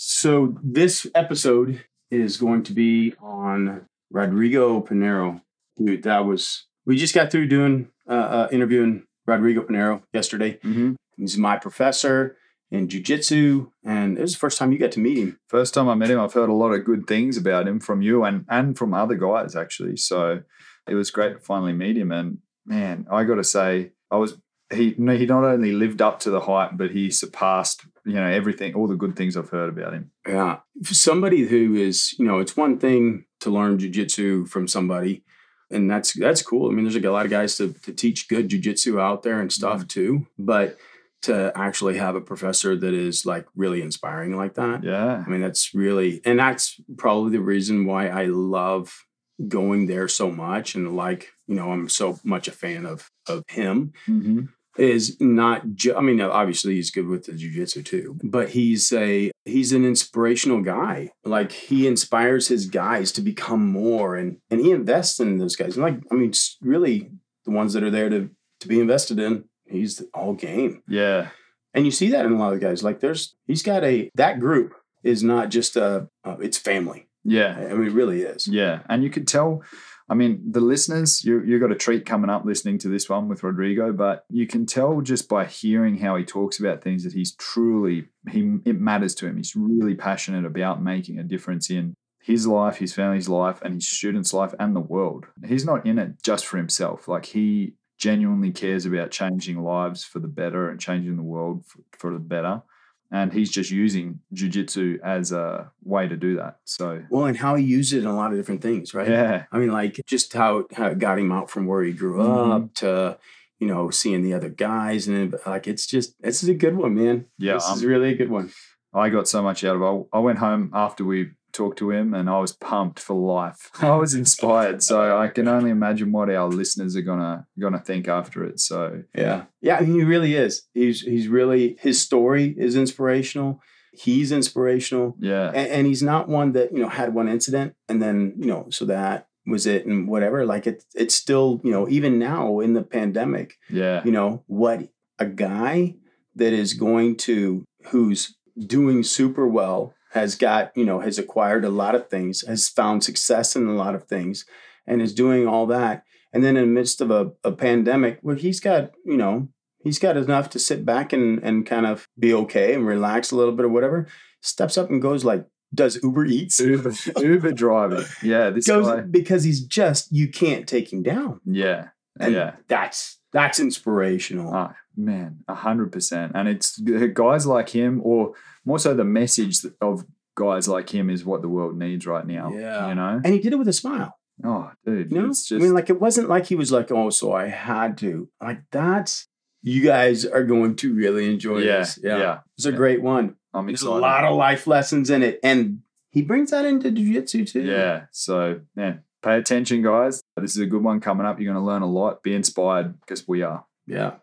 So this episode is going to be on Rodrigo Pinheiro. Dude, that was we just got through doing uh, uh interviewing Rodrigo Pinheiro yesterday. Mm-hmm. He's my professor in jujitsu, and it was the first time you got to meet him. First time I met him, I've heard a lot of good things about him from you and and from other guys actually. So it was great to finally meet him. And man, I got to say, I was he he not only lived up to the hype, but he surpassed you know everything, all the good things I've heard about him. Yeah, for somebody who is you know, it's one thing to learn jujitsu from somebody. And that's that's cool. I mean, there's like a lot of guys to, to teach good jujitsu out there and stuff too. But to actually have a professor that is like really inspiring like that. Yeah, I mean, that's really, and that's probably the reason why I love going there so much. And like, you know, I'm so much a fan of, of him mm-hmm. Is not, ju- I mean, obviously he's good with the jujitsu too, but he's a, he's an inspirational guy. Like he inspires his guys to become more and, and he invests in those guys. And like, I mean, really the ones that are there to, to be invested in. He's all game. yeah, And you see that in a lot of guys. Like there's, he's got a, that group is not just a, uh, it's family. yeah. I mean, it really is. Yeah, and you could tell. I mean, the listeners, you you got a treat coming up listening to this one with Rodrigo, but you can tell just by hearing how he talks about things that he's truly he it matters to him. He's really passionate about making a difference in his life, his family's life, and his students' life, and the world. He's not in it just for himself. Like he genuinely cares about changing lives for the better and changing the world for, for the better. And he's just using jujitsu as a way to do that. So Well, and how he used it in a lot of different things, right? yeah, I mean, like just how, how it got him out from where he grew Mhm. up to, you know, seeing the other guys. And like, it's just, this is a good one, man. Yeah, This is um, really a good one. I got so much out of it. I went home after we talked to him and I was pumped for life. I was inspired. So I can only imagine what our listeners are gonna gonna think after it. So Yeah. Yeah. I he really is. He's, he's really, his story is inspirational. He's inspirational. yeah. And, and he's not one that, you know, had one incident and then, you know, so that was it and whatever. Like it, it's still, you know, even now in the pandemic, Yeah. you know what a guy that is going to who's doing super well has got you know has acquired a lot of things has found success in a lot of things and is doing all that and then in the midst of a, a pandemic where he's got you know he's got enough to sit back and and kind of be okay and relax a little bit or whatever steps up and goes like does uber eats Uber, Uber driving. Yeah. This goes guy. because he's just you can't take him down Yeah. and yeah. that's that's inspirational Ah, man, a hundred percent. And it's guys like him, or more so, the message of guys like him is what the world needs right now. Yeah. You know. and he did it with a smile Oh, dude. You know, just. I mean, like it wasn't like he was like, "Oh, so I had to." Like that's you guys are going to really enjoy yeah. this. Yeah. it's a Yeah. great one. I'm There's excited. a lot of life lessons in it, and he brings that into jiu-jitsu too. Yeah. So, man, pay attention, guys. This is a good one coming up. You're going to learn a lot. Be inspired because we are. yeah.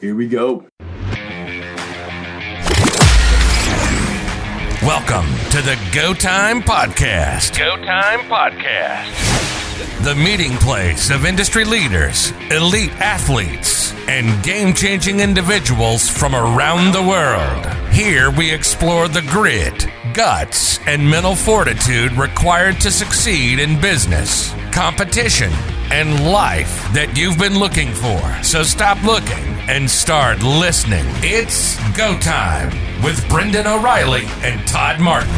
Here we go. Welcome to the Go Time Podcast. Go Time Podcast. The meeting place of industry leaders, elite athletes, and game changing individuals from around the world. Here we explore the grit, guts, and mental fortitude required to succeed in business, competition, and life that you've been looking for. So stop looking and start listening. It's Go Time with Brendan O'Reilly and Todd Martin.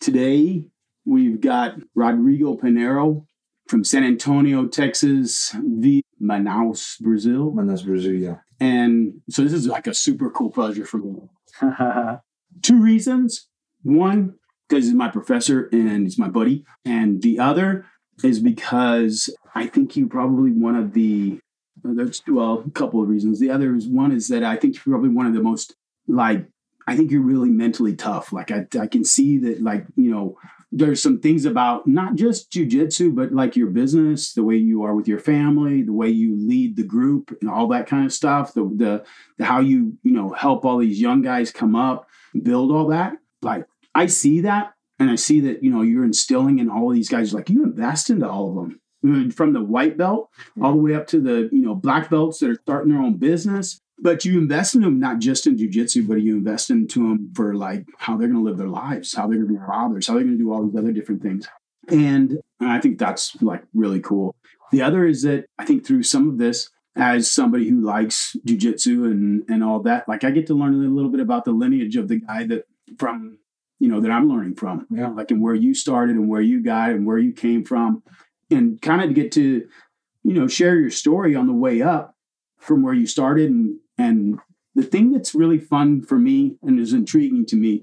Today we've got Rodrigo Pinheiro from San Antonio, Texas, via Manaus, Brazil, Manaus Brazil, yeah. and so this is like a super cool pleasure for me. two reasons. One, because he's my professor and he's my buddy. And the other is because I think you're probably one of the, uh, there's, well, a couple of reasons. The other is one is that I think you're probably one of the most, like, I think you're really mentally tough. Like, I, I can see that, like, you know, there's some things about not just jujitsu, but like your business, the way you are with your family, the way you lead the group, and all that kind of stuff. The the, the how you you know help all these young guys come up, build all that. Like I see that, and I see that you know you're instilling in all these guys. Like you invest into all of them. Mm, from the white belt all the way up to the you know black belts that are starting their own business but you invest in them not just in jujitsu, but you invest into them for like how they're going to live their lives, how they're going to be fathers, how they're going to do all these other different things. And I think that's like really cool. The other is that I think through some of this, as somebody who likes jujitsu and and all that, like I get to learn a little bit about the lineage of the guy that from you know that I'm learning from, Yeah. like and where you started and where you got and where you came from, and kind of get to you know share your story on the way up from where you started and and the thing that's really fun for me and is intriguing to me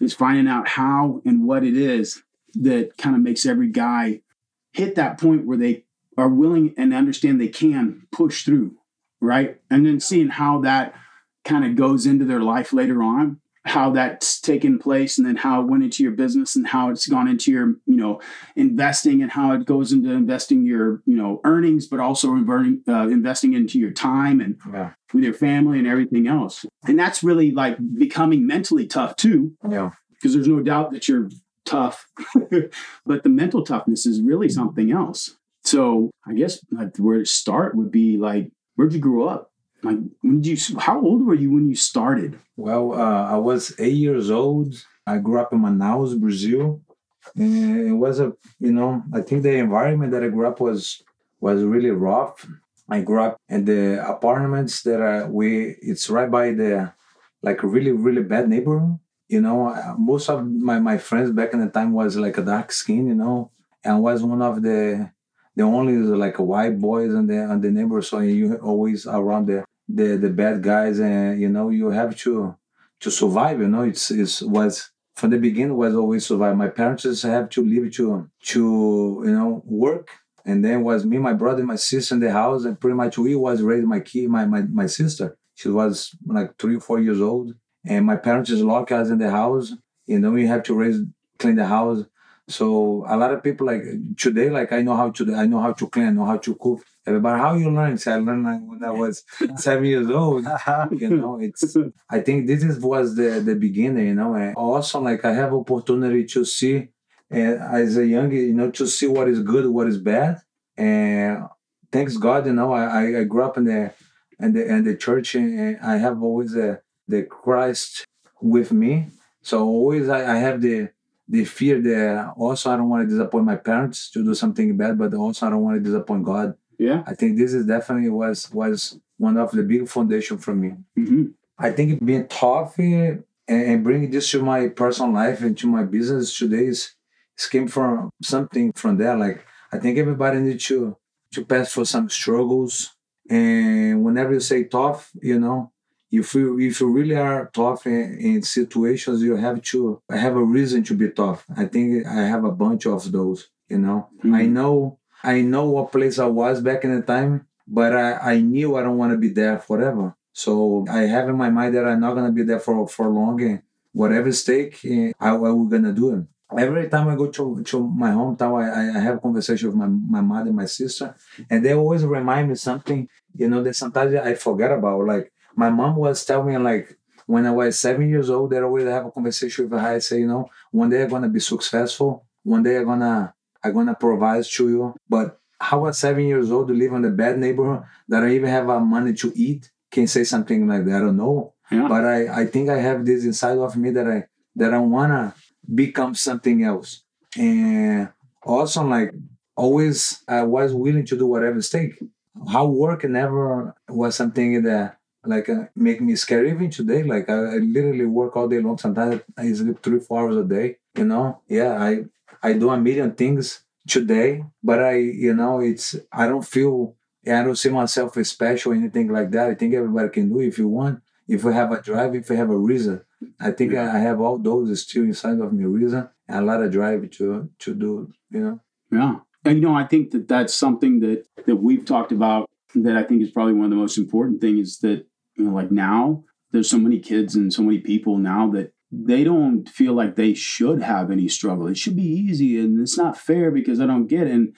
is finding out how and what it is that kind of makes every guy hit that point where they are willing and understand they can push through, right? And then seeing how that kind of goes into their life later on, how that's taken place, and then how it went into your business and how it's gone into your, you know, investing and how it goes into investing your, you know, earnings, but also inverting, uh, investing into your time and Yeah. with your family and everything else. And that's really like becoming mentally tough too, Yeah. because there's no doubt that you're tough, but the mental toughness is really something else. So I guess like where to start would be like, where'd you grow up? Like, when did you? How old were you when you started? Well, uh, I was eight years old. I grew up in Manaus, Brazil. And it was a, you know, I think the environment that I grew up was was really rough. I grew up in the apartments that are we. It's right by the, like really really bad neighborhood. You know, Uh, most of my my friends back in the time was like a dark skin. You know, and was one of the the only like white boys in the in the neighborhood. So you always around the the the bad guys, and you know you have to to survive. You know, it's it's was from the beginning was always survive. My parents have to leave to to you know work, and then was me, my brother, my sister in the house, and pretty much we was raised my kid, my my my sister. She was like three or four years old, and my parents just lock us in the house. You know, we have to raise clean the house. So a lot of people like today, like I know how to I know how to clean, I know how to cook. Everybody, how you learn? So I learned like when I was seven years old. You know, it's I think this is was the the beginning, you know. And also, like I have opportunity to see, and as a young, you know, to see what is good, what is bad, and thanks God, you know, I I- grew up in the in the in the church, and I have always the the Christ with me. So always I, I have the the fear that also I don't want to disappoint my parents to do something bad, but also I don't want to disappoint God. Yeah. I think this is definitely was was one of the big foundation for me. hmm I think being tough and, and bringing this to my personal life and to my business today is, is came from something from there. Like I think everybody needs to to pass for some struggles. And whenever you say tough, you know, if you if you really are tough in, in situations, you have to have a reason to be tough. I think I have a bunch of those. You know, I Mhm. know I know what place I was back in the time, but I, I knew I don't want to be there forever. So I have in my mind that I'm not gonna be there for for long. And whatever stake, eh, I, I we're gonna do it. Every time I go to, to my hometown, I, I- have conversation with my, my mother my sister, and they always remind me something, you know, that sometimes I forget about. Like my mom was telling me, like when I was seven years old, they always have a conversation with her. I say, you know, one day I'm gonna be successful. One day I'm gonna I'm gonna provide to you. But how at seven years old to live in a bad neighborhood that I even have uh, money to eat can say something like that. I don't know. Yeah. But I, I think I have this inside of me that I that I wanna become something else. And also like always I was willing to do whatever it take. How work never was something that like uh, make me scared even today. Like I, I literally work all day long. Sometimes I sleep three, four hours a day. You know, yeah, I I do a million things today, but I you know it's I don't feel I don't see myself as special or anything like that. I think everybody can do it if you want. If you have a drive, if you have a reason. I think I, I have all those still inside of me reason and a lot of drive to to do. You know. Yeah. And you know, I think that that's something that that we've talked about that I think is probably one of the most important things is that you know, like now there's so many kids and so many people now that they don't feel like they should have any struggle. It should be easy and it's not fair because I don't get it. And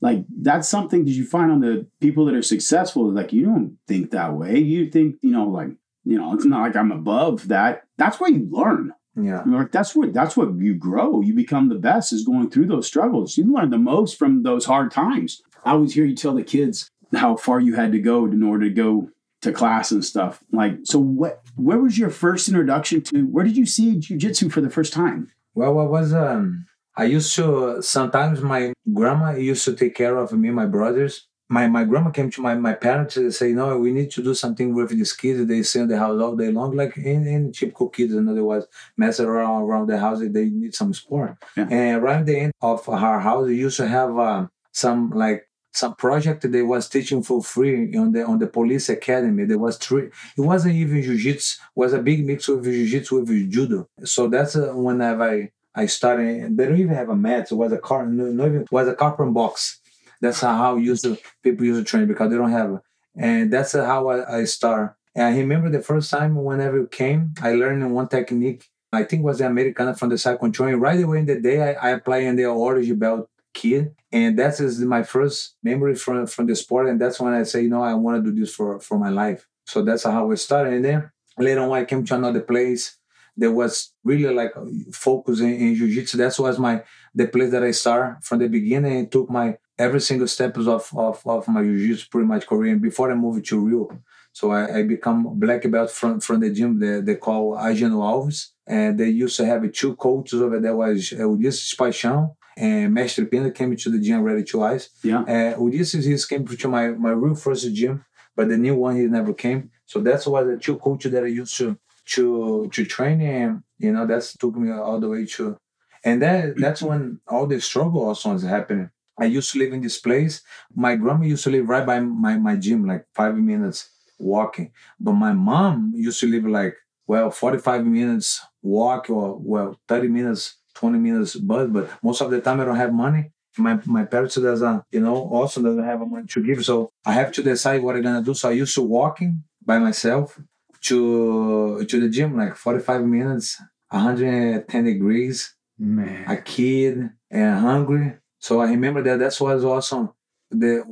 like that's something that you find on the people that are successful. Like you don't think that way. You think, you know, like, you know, it's not like I'm above that. That's where you learn. Yeah. Like that's what that's what you grow. You become the best is going through those struggles. You learn the most from those hard times. I always hear you tell the kids how far you had to go in order to go to class and stuff. Like, so what? Where was your first introduction to? Where did you see jujitsu for the first time? Well, I was um? I used to sometimes my grandma used to take care of me, and my brothers. My my grandma came to my, my parents and say, "No, we need to do something with these kids. They stay in the house all day long, like in, in typical kids. In other words, messing around around the house. They need some sport. Yeah. And right at the end of her house, we used to have um, some like some project they was teaching for free on the on the police academy. There was three. It wasn't even jiu-jitsu. It was a big mix of jiu-jitsu with judo. So that's uh, whenever I I started. They don't even have a mat. It was a car. No, no even was a carpet box. That's how used people use to train because they don't have. And that's how I, I start. And I remember the first time whenever it came, I learned one technique. I think was the Americana from the second training. Right away in the day, I, I applied in the orange belt kid. And that is my first memory from, from the sport. And that's when I say, you know, I want to do this for, for my life. So that's how it started. And then later on, I came to another place that was really like focusing in jiu-jitsu. That was my the place that I started from the beginning. and took my every single steps of, of, of my jiu-jitsu pretty much korean before I moved to Rio. So I, I become black belt from, from the gym they, they call Ageno Alves. And they used to have two coaches over there was uh, Ulisses Paixão and Mestre Pina came to the gym ready to ice. Yeah. Uh, he came to my, my real first gym, but the new one he never came. So that's why the two coaches that I used to to to train and you know that's took me all the way to and that that's when all the struggle also was happening. I used to live in this place. My grandma used to live right by my, my gym, like five minutes walking. But my mom used to live like, well, 45 minutes walk or, well, 30 minutes, 20 minutes bus. But most of the time I don't have money. My, my parents doesn't, you know, also doesn't have money to give. So I have to decide what I'm going to do. So I used to walking by myself to to the gym, like 45 minutes, 110 degrees, Man. a kid and hungry. So I remember that that was awesome. The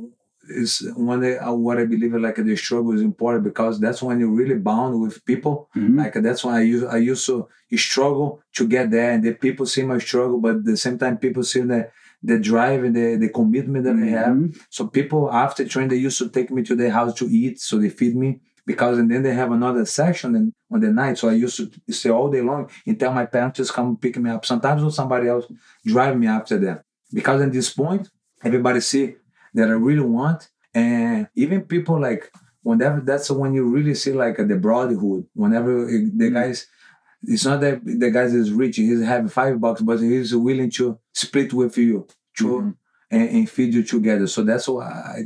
is one day uh, what I believe like the struggle is important because that's when you really bound with people. Mhm. Like that's why I used I used to struggle to get there, and the people see my struggle, but at the same time people see the the drive and the, the commitment that I have. Mhm. So people after training they used to take me to their house to eat, so they feed me because and then they have another session and on the night. So I used to stay all day long until my parents just come pick me up. Sometimes or somebody else drive me after them. Because at this point, everybody see that I really want. And even people like whenever that's when you really see like the brotherhood. Whenever the guys it's not that the guy is rich, he's having five bucks, but he's willing to split with you to Mhm. and, and feed you together. So that's why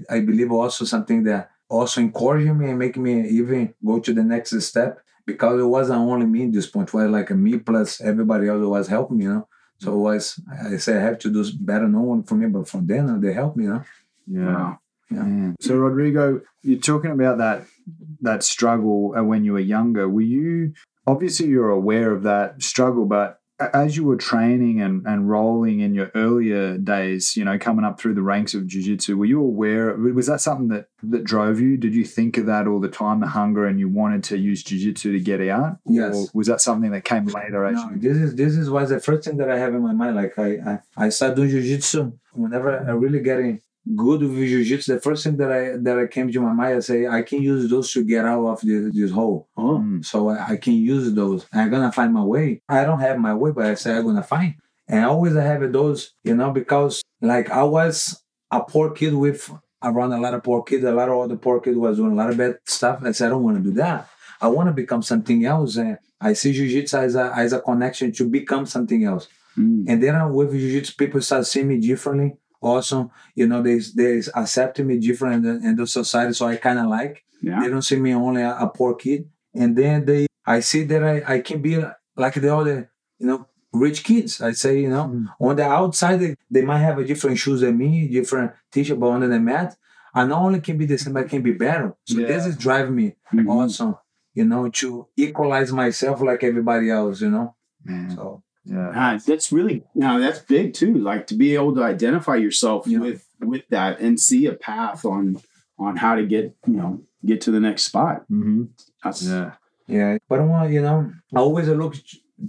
I, I believe also something that also encouraging me and make me even go to the next step because it wasn't only me at this point, it was like me plus everybody else was helping me, you know. So it was I say I have to do better, no one for me, but from them they help me, you know. Yeah. Wow. Yeah. Man. So Rodrigo, you're talking about that that struggle uh, when you were younger. Were you obviously you're aware of that struggle, but as you were training and, and rolling in your earlier days, you know, coming up through the ranks of jiu-jitsu, were you aware was that something that that drove you? Did you think of that all the time, the hunger and you wanted to use jiu-jitsu to get out? Yes. Or was that something that came later No, you this is this is was the first thing that I have in my mind. Like I I, I started doing jiu-jitsu whenever I really getting good with jiu-jitsu. The first thing that I that I came to my mind, I say I can use those to get out of this, this hole. Oh, Mm. So I, I can use those. I'm gonna find my way. I don't have my way, but I say I'm gonna find. And I always I have those, you know, because like I was a poor kid with around a lot of poor kids. A lot of other poor kids was doing a lot of bad stuff. I said I don't want to do that. I want to become something else. And I see jiu-jitsu as a as a connection to become something else. Mm. And then with jiu-jitsu, people start seeing me differently. Also, you know, they they accept me different in the, in the society. So I kind of like yeah. they don't see me only a, a poor kid and then they i see that i, I can be like the other you know rich kids i say you know Mm. on the outside they, they might have a different shoes than me different t-shirt but under the mat i not only can be the same but i can be better so Yeah. this is driving me Mhm. also you know to equalize myself like everybody else you know Man. so Yeah. Ah, that's really now that's big too. Like to be able to identify yourself Yeah. with with that and see a path on on how to get you know get to the next spot. hmm That's Yeah. Yeah, but I want you know, I always look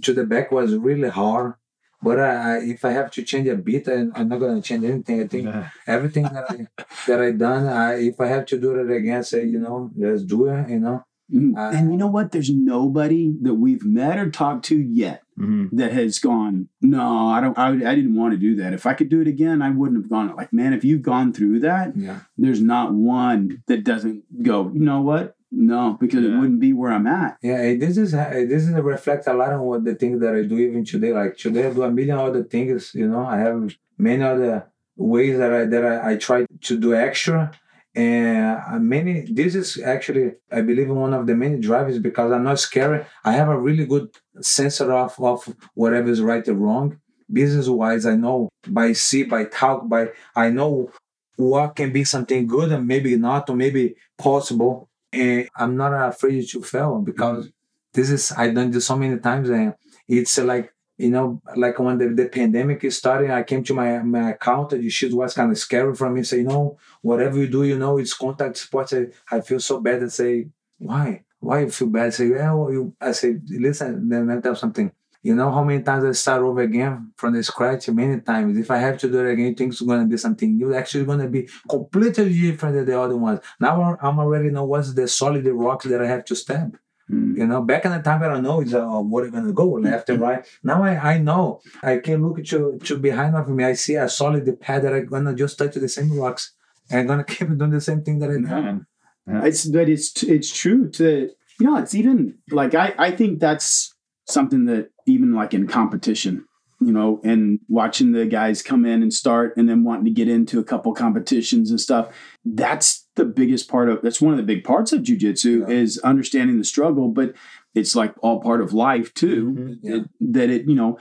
to the back was really hard. But I, I, if I have to change a bit, I, I'm not gonna change anything. I think everything that I that I done, I if I have to do it again, say you know, let's do it. You know, Mhm. Uh, and you know what? There's nobody that we've met or talked to yet Mhm. that has gone, no, I don't, I, I didn't want to do that. If I could do it again, I wouldn't have gone. Like, man, if you've gone through that, yeah, there's not one that doesn't go, you know what? No, because it wouldn't be where I'm at. yeah. This is this is reflect a lot on what the things that I do even today. Like today, I do a million other things. You know, I have many other ways that I that I, I try to do extra. And uh, many, this is actually, I believe, one of the many drivers because I'm not scared. I have a really good sense of, of whatever is right or wrong. Business wise, I know by see, by talk, by I know what can be something good and maybe not, or maybe possible. And I'm not afraid to fail because this is I've done this so many times, and it's like you know, like when the, the pandemic is starting, I came to my my accountant. She was kind of scary for me. Say, you know, whatever you do, you know, it's contact sports. I, I feel so bad. and say, why? Why you feel bad? I say, yeah, well, you. I say, listen, then I tell something. You know how many times I start over again from the scratch? Many times. If I have to do it again, things are gonna be something new. Actually, gonna be completely different than the other ones. Now I'm already know what's the solid rocks that I have to step. Mm. You know, back in the time I don't know is uh, what I'm gonna go left and right. Now I, I know I can look to to behind of me. I see a solid pad that I'm gonna just touch the same rocks. And I'm gonna keep doing the same thing that I do. Man. It's but it's it's true to you know it's even like I I think that's something that even like in competition you know and watching the guys come in and start and then wanting to get into a couple competitions and stuff that's the biggest part of that's one of the big parts of jujitsu Yeah. is understanding the struggle but it's like all part of life too Mhm. Yeah. it- that it you know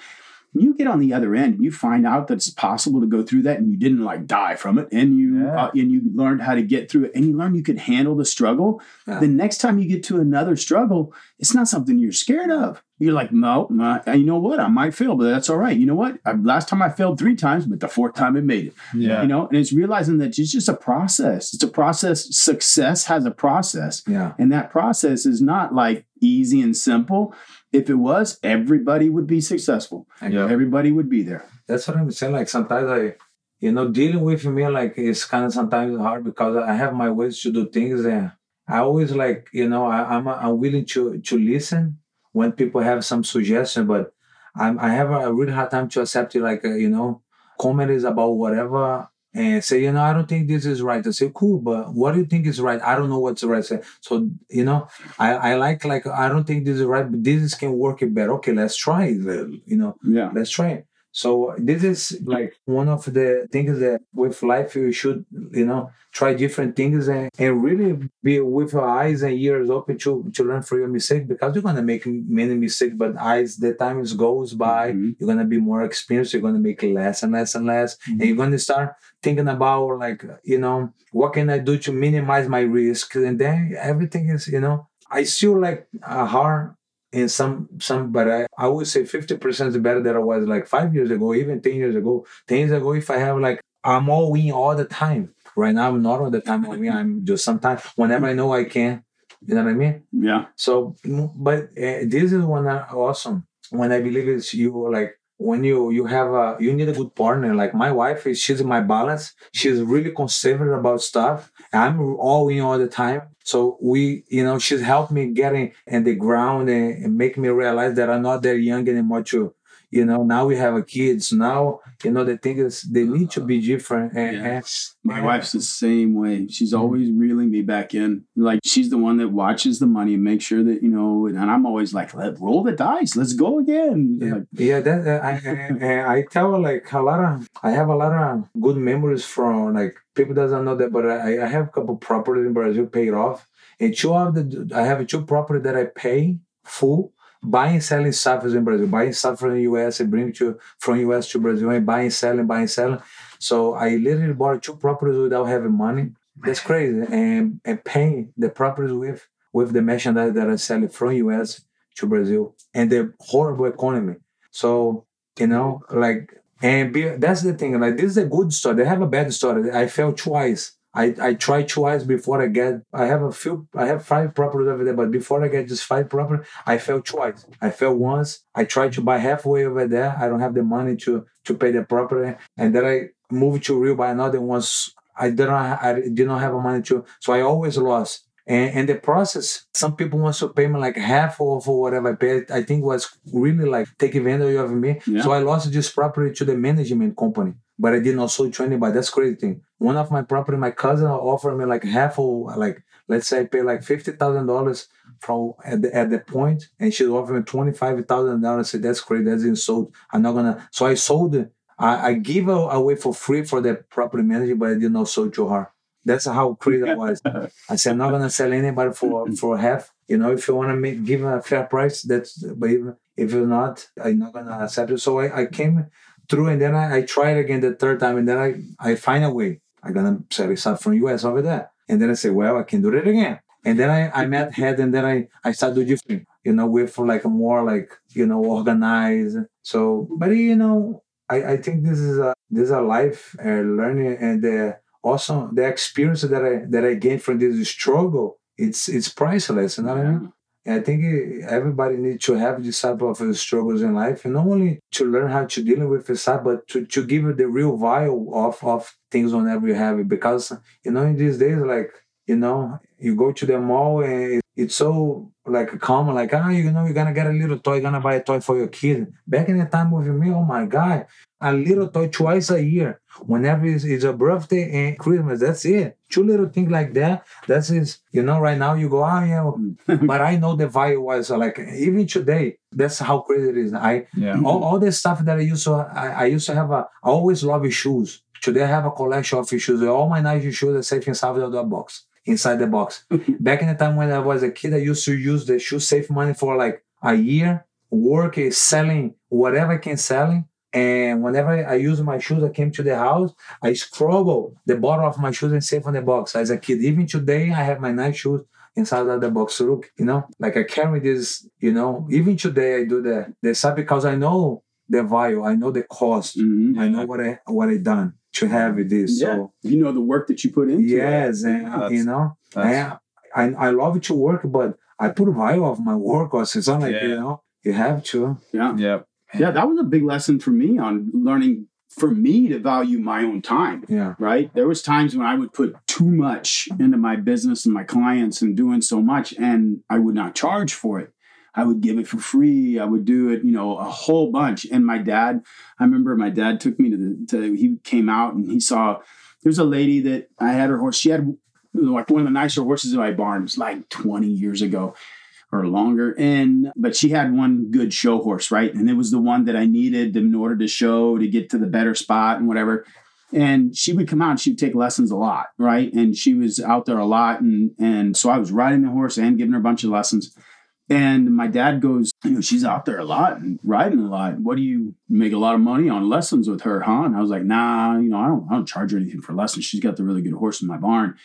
you get on the other end and you find out that it's possible to go through that and you didn't like die from it and you Yeah. uh, and you learned how to get through it and you learned you could handle the struggle? Yeah. the next time you get to another struggle it's not something you're scared of. You're like no, no you know what? I might fail but that's all right. You know what? I, last time i failed three times but the fourth time it made it. Yeah. you know and it's realizing that it's just a process. It's a process. Success has a process. Yeah. and that process is not like easy and simple if it was everybody would be successful Yeah. everybody would be there That's what I'm saying. Like sometimes I, you know, dealing with me like it's kind of sometimes hard because I have my ways to do things, and I always like, you know, I, I'm I'm willing to to listen when people have some suggestion, but I'm I have a really hard time to accept it. Like, uh, you know, comment is about whatever. And say, you know, I don't think this is right. I say, cool, but what do you think is right? I don't know what's right. Say, so, you know, I, I like, like, I don't think this is right, but this can work it better. Okay, let's try it. You know, yeah let's try it. So this is like one of the things that with life you should, you know, try different things and, and really be with your eyes and ears open to to learn from your mistake because you're gonna make many mistakes, but as the time goes by, Mhm. you're gonna be more experienced, you're gonna make less and less and less. And you're gonna start thinking about like, you know, what can I do to minimize my risk? And then everything is, you know, I still like a hard in some some but I, I would say 50% is better than I was like five years ago, even 10 years ago. 10 years ago, if I have like I'm all in all the time. Right now I'm not all the time all in. I'm just sometimes whenever I know I can. You know what I mean? yeah So, but uh, this is one awesome. When I believe it's you like when you you have a you need a good partner. Like my wife is she's my balance. She's really conservative about stuff. I'm all in all the time. So we, you know, she's helped me getting in the ground and, and make me realize that I'm not that young anymore to, you know, now we have a kids. Now, you know, the thing is they need to be different. And, Yeah. and My wife's the same way. She's always reeling me back in. Like she's the one that watches the money and makes sure that you know. And I'm always like, "Let roll the dice. Let's go again." Yeah, Like, yeah. That uh, I, I I tell her like a lot of I have a lot of good memories from like people doesn't know that, but I, I have a couple properties in Brazil paid off, and two of the I have two property that I pay full buying selling stuff in Brazil, buying stuff from the US and bring to from US to Brazil and buying selling buying selling. So I literally bought two properties without having money. That's crazy, and and paying the properties with with the merchandise that I sell from US to Brazil and the horrible economy. So you know, like, and be, that's the thing. Like, this is a good story. They have a bad story. I failed twice. I, I try twice before I get I have a few I have five properties over there, but before I get just five property, I failed twice. I failed once. I tried to buy halfway over there. I don't have the money to to pay the property. And then I moved to Rio by another once I didn't I did not have a money to so I always lost. And in the process, some people want to pay me like half of whatever I paid. I think was really like take advantage of me. Yeah. So I lost this property to the management company, but I did not sold to anybody. That's crazy thing. One of my property, my cousin offered me like half of like let's say I pay like fifty thousand dollars from at the at the point, and she offered me twenty five thousand dollars. Said that's crazy. That's insult. I'm not gonna. So I sold it. I, I give away for free for the property manager, but I did not sell to her. That's how crazy I was. I said I'm not gonna sell anybody for for half. You know, if you wanna make give a fair price, that's but if, if you're not, I'm not gonna accept it. So I, I came through and then I, I it again the third time and then I I find a way. I'm gonna sell it from US over there. And then I say, well, I can do it again. And then I, I met head and then I, I started different, you know, with like a more like, you know, organized. So, but you know, I, I think this is a, this is a life uh, learning and uh, also the experience that I, that I gained from this struggle, it's, it's priceless. You know what I mean? I think everybody needs to have this type of uh, struggles in life, and not only to learn how to deal with this but to, to give you the real value of, of things whenever you have it. Because you know, in these days, like you know, you go to the mall and it's so like a common, like ah, you know, you're gonna get a little toy, you're gonna buy a toy for your kid. Back in the time with me, oh my god, a little toy twice a year. Whenever it's, it's a birthday and Christmas, that's it. Two little things like that. That's is you know, right now you go, ah, yeah, but I know the value was uh, like even today. That's how crazy it is. I Yeah. all, all the stuff that I used to I, I used to have a I always love shoes. Today I have a collection of shoes. All my nice shoes are safe inside of the box. Inside the box. Back in the time when I was a kid, I used to use the shoe safe money for like a year, work is selling whatever I can selling. And whenever I use my shoes, I came to the house, I struggle the bottom of my shoes and safe on the box. As a kid, even today, I have my nice shoes inside of the box. Look, you know, like I carry this, you know, even today I do the the stuff because I know the value, I know the cost, Mhm. I know what I what I done to have this. Yeah. So You know the work that you put into it. yes, and Yeah, you know, That's- I, I I love to work, but I put value of my work. Cause it's not like you know you have to. Yeah. yeah. Yeah, that was a big lesson for me on learning for me to value my own time. Yeah, Right. There was times when I would put too much into my business and my clients and doing so much and I would not charge for it. I would give it for free. I would do it, you know, a whole bunch. And my dad, I remember my dad took me to the to he came out and he saw there's a lady that I had her horse. She had like one of the nicer horses in my barn. It was like 20 years ago or longer. And but she had one good show horse, right? And it was the one that I needed in order to show to get to the better spot and whatever. And she would come out and she'd take lessons a lot, right? And she was out there a lot. And and so I was riding the horse and giving her a bunch of lessons. And my dad goes, you know, she's out there a lot and riding a lot. What do you make a lot of money on lessons with her, huh? And I was like, nah, you know, I don't, I don't charge her anything for lessons. She's got the really good horse in my barn,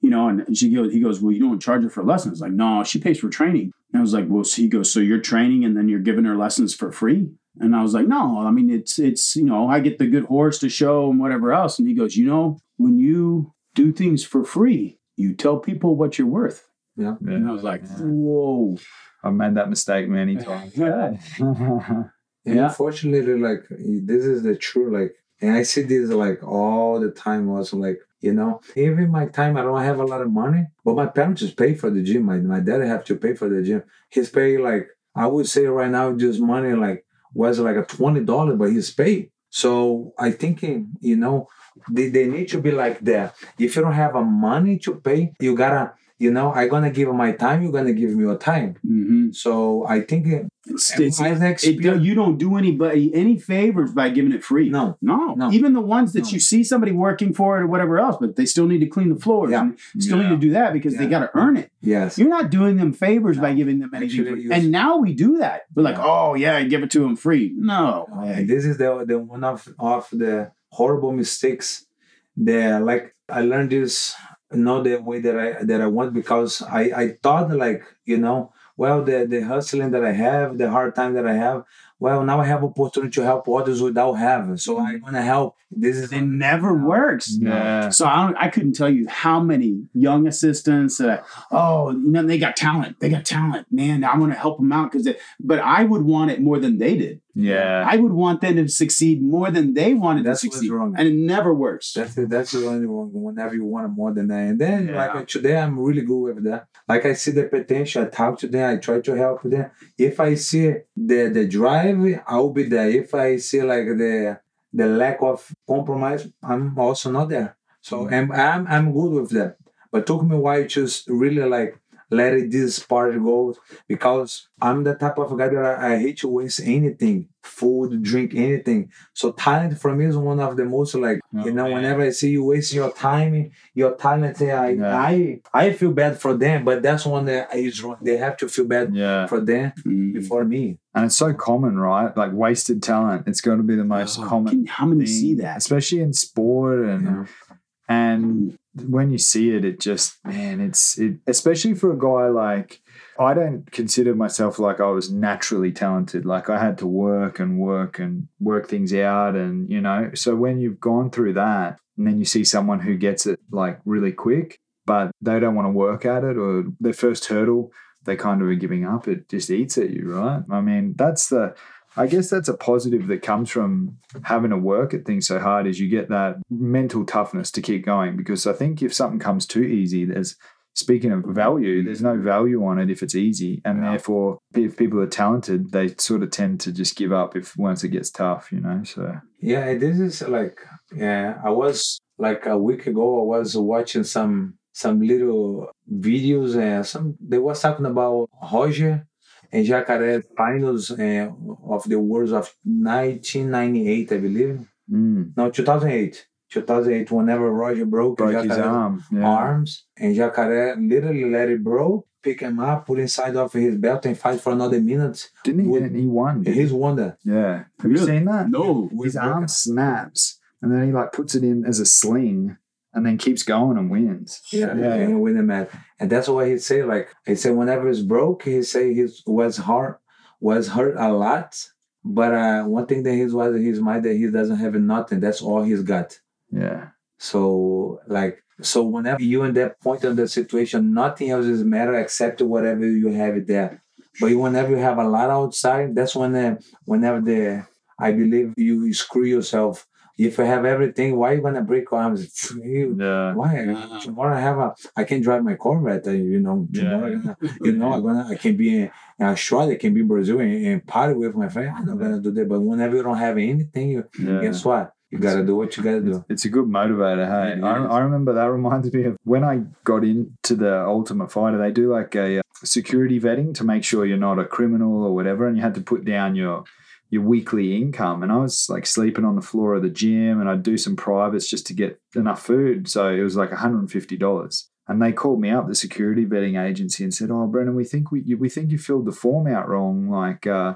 you know. And she goes, he goes, well, you don't charge her for lessons. Like, no, she pays for training. And I was like, well, so he goes, so you're training and then you're giving her lessons for free? And I was like, no, I mean, it's it's you know, I get the good horse to show and whatever else. And he goes, you know, when you do things for free, you tell people what you're worth. yeah. And I was like, Yeah. whoa. I've made that mistake many times. Yeah. And Yeah. unfortunately, like this is the true like, and I see this like all the time. Also, like you know, even my time, I don't have a lot of money, but my parents just pay for the gym. My my dad have to pay for the gym. He's paying like I would say right now, just money like was like a twenty dollar, but he's paid. So I thinking, you know, they, they need to be like that. If you don't have a money to pay, you gotta, you know, I gonna give my time. You're gonna give me your time. Mm-hmm. So I think It's, it's, it, you don't do anybody any favors by giving it free. No. no, No. Even the ones that No. you see somebody working for it or whatever else, but they still need to clean the floors. Yeah. and still Yeah. need to do that because they got to earn it. yes. You're not doing them favors by giving them anything. And now we do that. We're like, oh yeah, I give it to them free. No. This is the, the one of, of the horrible mistakes that like I learned this not the way that I that I want because I, I thought like, you know, well the the hustling that I have, the hard time that I have, well, now I have opportunity to help others without having, so I'm mm-hmm. gonna help. This is It never works. Yeah. So I, don't, I couldn't tell you how many young assistants that, oh, you know, they got talent. They got talent, man. I want to help them out because, but I would want it more than they did. Yeah. I would want them to succeed more than they wanted That's to what's succeed, wrong. and it never works. That's it. That's the only one. Whenever you want more than that, and then Yeah. like today, I'm really good with that. Like I see the potential, I talk to them, I try to help them. If I see the the drive, I'll be there. If I see like the the lack of compromise, I'm also not there. So mm. I'm I'm I'm good with that. But took me a while to really like let this part go because I'm the type of guy that I, I hate to waste anything, food, drink, anything. So talent for me is one of the most like Oh, you know man. whenever I see you waste your time, your talent, I Yeah. I I feel bad for them, but that's one that is wrong. They have to feel bad Yeah. for them Mm. before me. And it's so common, right? Like wasted talent. It's going to be the most Oh, common can- how many thing, see that? especially in sport and Yeah. and when you see it, it just man, it's it. Especially for a guy like I don't consider myself like I was naturally talented. Like I had to work and work and work things out, and you know. So when you've gone through that, and then you see someone who gets it like really quick, but they don't want to work at it, or their first hurdle, they kind of are giving up. It just eats at you, right? I mean, that's the I guess that's a positive that comes from having to work at things so hard is you get that mental toughness to keep going. Because I think if something comes too easy, there's speaking of value, there's no value on it if it's easy. And Yeah. therefore if people are talented, they sort of tend to just give up if once it gets tough, you know. So Yeah, this is like yeah. I was like a week ago. I was watching some some little videos and some they was talking about Roger and Jacaré finals uh, of the Worlds of 1998, I believe. mm, No, 2008. 2008. Whenever Roger broke, broke his Jacaré arm. Yeah. arms and Jacaré literally let it broke, pick him up, put inside of his belt and fight for another minute. Didn't he? Would- he won. didn't he? His wonder. Yeah. Have you seen that? No. His arm snaps and then he like puts it in as a sling and then keeps going and wins. Yeah, Yeah. and win the match. And that's why he say like he said whenever it's broke, he say he was hurt was hurt a lot. But uh, one thing that he's was in his mind that he doesn't have nothing. That's all he's got. Yeah. So like so whenever you in that point of the situation, nothing else is matter except whatever you have it there. But whenever you have a lot outside, that's when uh, whenever the I believe you screw yourself. If I have everything, why you gonna break arms? You, Yeah. why Yeah. tomorrow I have a I can drive my Corvette. uh, You know tomorrow Yeah. Gonna, you know I'm gonna I can be in, in Australia, I can be in Brazil and, and party with my friend. I'm not gonna do that. But whenever you don't have anything, you Yeah. guess what? You gotta do what you gotta do. It's a good motivator, hey. It I. I remember that reminds me of when I got into the Ultimate Fighter, they do like a uh, security vetting to make sure you're not a criminal or whatever, and you had to put down your your weekly income. And I was like sleeping on the floor of the gym and I'd do some privates just to get enough food. So it was like $150. And they called me up, the security vetting agency, and said, "Oh, Brendan, we think we we think you filled the form out wrong. Like, uh,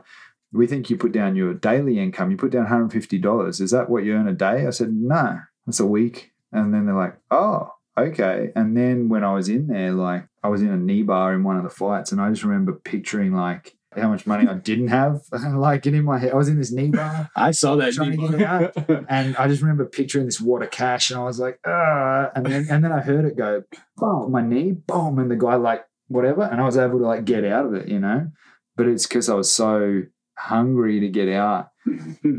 we think you put down your daily income. You put down $150. Is that what you earn a day?" I said, "No, that's a week." And then they're like, "Oh, okay." And then when I was in there, like, I was in a knee bar in one of the fights, and I just remember picturing like how much money I didn't have, like in my head. I was in this knee bar. I saw that. Trying to video. get it And I just remember picturing this water of cash, and I was like, ah. And then and then I heard it go, boom, my knee, boom, and the guy like whatever, and I was able to like get out of it, you know. But it's because I was so hungry to get out.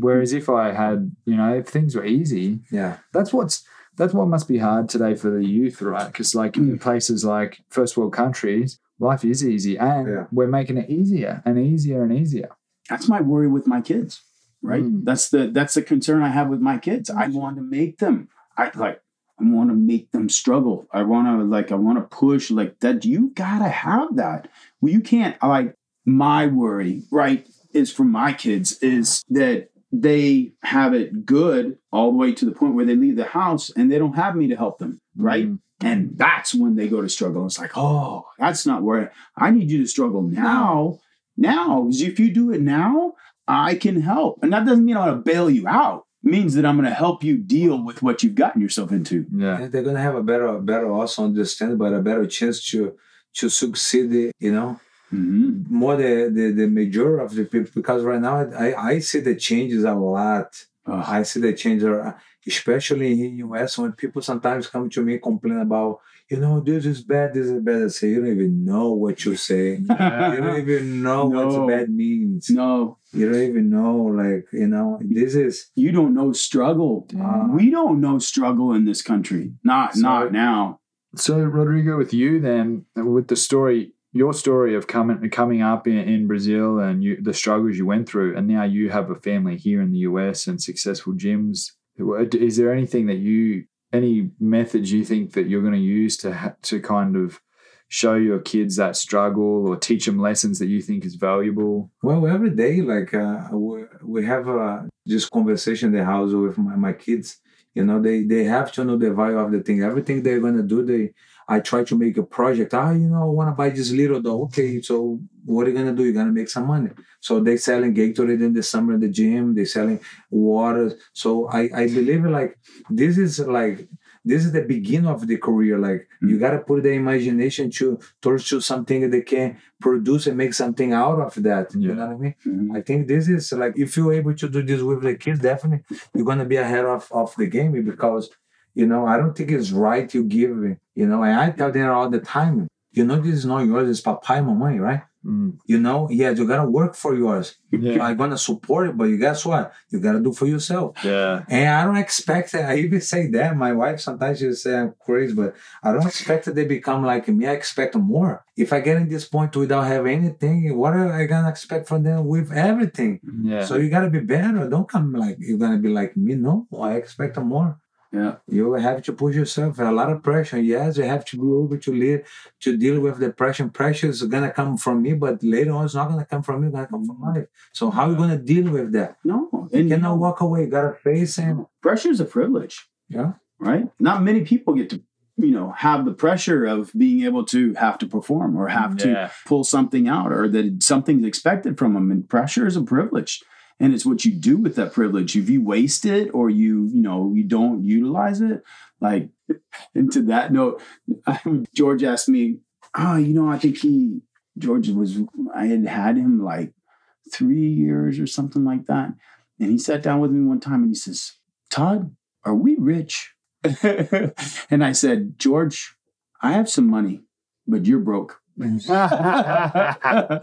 Whereas if I had, you know, if things were easy, Yeah. that's what's that's what must be hard today for the youth, right? Because like in places like first world countries, life is easy, and Yeah. we're making it easier and easier and easier. That's my worry with my kids, right? Mm. That's the that's the concern I have with my kids. I want to make them. I like. I want to make them struggle. I want to like. I want to push like that. You gotta have that. Well, you can't. Like my worry, right, is for my kids is that they have it good all the way to the point where they leave the house and they don't have me to help them, right? Mm. And that's when they go to struggle. It's like, oh, that's not where I need you to struggle now. Now, because if you do it now, I can help. And that doesn't mean I'm going to bail you out. It means that I'm going to help you deal with what you've gotten yourself into. Yeah. And they're gonna have a better, better also understand, but a better chance to to succeed. You know, hmm more the, the the majority of the people because right now I, I see the changes a lot. Ugh. I see the changes, especially in US when people sometimes come to me complain about you know this is bad, this is bad. I say you don't even know what you say. you don't even know No. what bad means. no, You don't even know like you know this is you don't know struggle. Uh, we don't know struggle in this country. Not So- not now. So, Rodrigo, with you then, with the story, your story of coming coming up in, in Brazil and you, the struggles you went through, and now you have a family here in the US and successful gyms. Is there anything that you, any methods you think that you're going to use to ha- to kind of show your kids that struggle or teach them lessons that you think is valuable? Well, every day, like uh, we, have uh, this conversation in the house with my, my kids. You know, they they have to know the value of the thing. Everything they're gonna do, they I try to make a project. Ah, you know, I want to buy this little dog. Okay, so what are you gonna do? You're gonna make some money. So they selling Gatorade in the summer in the gym. They selling water. So I I believe like this is like this is the beginning of the career. Like you gotta put the imagination to towards to something that they can produce and make something out of that. You know what I mean? Mhm. I think this is like if you're able to do this with the kids, definitely you're gonna be ahead of, of the game because you know I don't think it's right you give you know and I tell them all the time, you know this is not yours, it's papai mamãe, right? Mm. You know, yeah, you gotta work for yours. Yeah. I'm gonna support it, but you guess what? You gotta do for yourself. Yeah. And I don't expect that. I even say that. My wife sometimes she'll say I'm crazy, but I don't expect that they become like me. I expect more. If I get in this point without having anything, what am I gonna expect from them with everything? Yeah. So you gotta be better. Don't come like you're gonna be like me. No, I expect more. Yeah. You have to push yourself. A lot of pressure. Yes, you have to be able to live to deal with the pressure. Pressure is gonna come from me, but later on it's not gonna come from me. It's gonna come from life. So how are you gonna deal with that? No, You and you cannot know, walk away. You gotta face it. pressure is a privilege. yeah. right? Not many people get to, you know, have the pressure of being able to have to perform or have to pull something out or that something's expected from them. And pressure is a privilege. And it's what you do with that privilege. If you waste it or you, you know, you don't utilize it, like, and to that note, George asked me, oh, you know, I think he, George was, I had had him like three years or something like that. And he sat down with me one time and he says, Todd, are we rich? and I said, George, I have some money, but you're broke.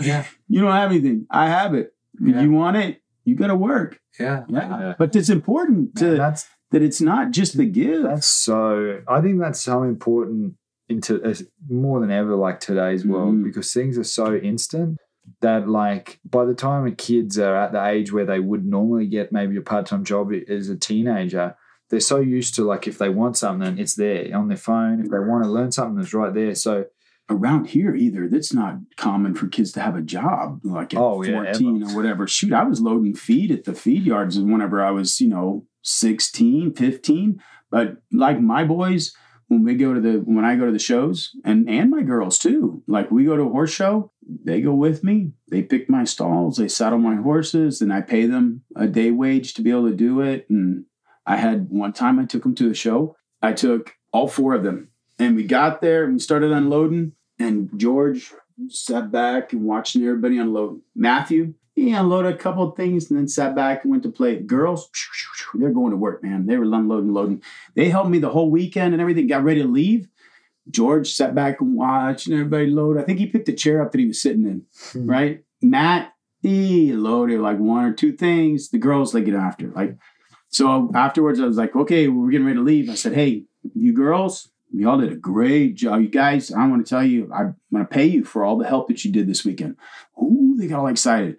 Yeah. You don't have anything. I have it. Yeah. You want it? You got to work. Yeah. Yeah. Yeah. But it's important to, Man, that's that it's not just the give. That's so. I think that's so important into as more than ever, like today's world, Mhm. because things are so instant that, like, by the time kids are at the age where they would normally get maybe a part time job as a teenager, they're so used to like if they want something, it's there on their phone. If they want to learn something, it's right there. So Around here, either that's not common for kids to have a job like at Oh, yeah, 14 or whatever. Shoot, I was loading feed at the feed yards whenever I was, you know, 16, 15. But like my boys, when we go to the when I go to the shows, and and my girls too. Like we go to a horse show, they go with me. They pick my stalls, they saddle my horses, and I pay them a day wage to be able to do it. And I had one time I took them to a show. I took all four of them, and we got there and we started unloading. And George sat back and watching everybody unload. Matthew, he unloaded a couple of things and then sat back and went to play. Girls, they're going to work, man. They were unloading, loading. They helped me the whole weekend and everything. Got ready to leave. George sat back and watched and everybody load. I think he picked the chair up that he was sitting in, Hmm. right? Matt, he loaded like one or two things. The girls they get after. Like, so afterwards, I was like, okay, we're getting ready to leave. I said, hey, you girls, y'all did a great job. You guys, I want to tell you, I'm going to pay you for all the help that you did this weekend. Ooh, they got all excited.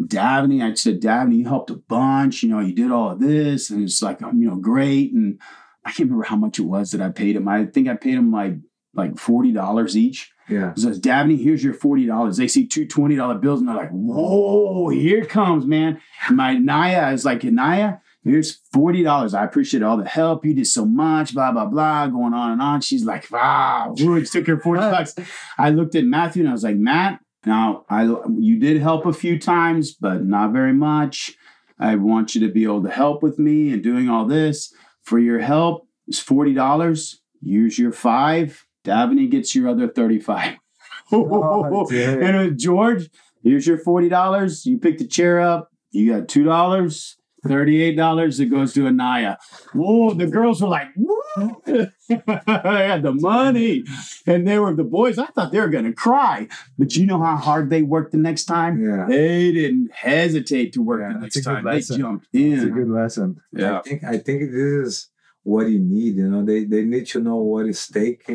Davney, I said, Davney, you helped a bunch. You know, you did all of this, and it's like, you know, great. And I can't remember how much it was that I paid him. I think I paid him like like forty dollars each. Yeah. He says, Dabney, here's your forty dollars. They see two $20 bills, and they're like, whoa, here it comes, man. My Naya is like, Naya, here's forty dollars. I appreciate all the help. You did so much, blah blah blah, going on and on. She's like, wow, George took her forty bucks. I looked at Matthew and I was like, Matt, now I you did help a few times, but not very much. I want you to be able to help with me and doing all this. For your help, it's forty dollars. Use your five. Davini gets your other thirty-five. Oh, and it George, here's your forty dollars. You pick the chair up. You got two dollars. Thirty-eight dollars. It goes to Anaya. Whoa! The girls were like! I had the money, and they were the boys. I thought they were gonna cry, but you know how hard they worked the next time. Yeah. They didn't hesitate to work Yeah, the next time. They lesson. jumped It's a good lesson. Yeah. I think I think this is what you need. You know, they they need to know what is stake.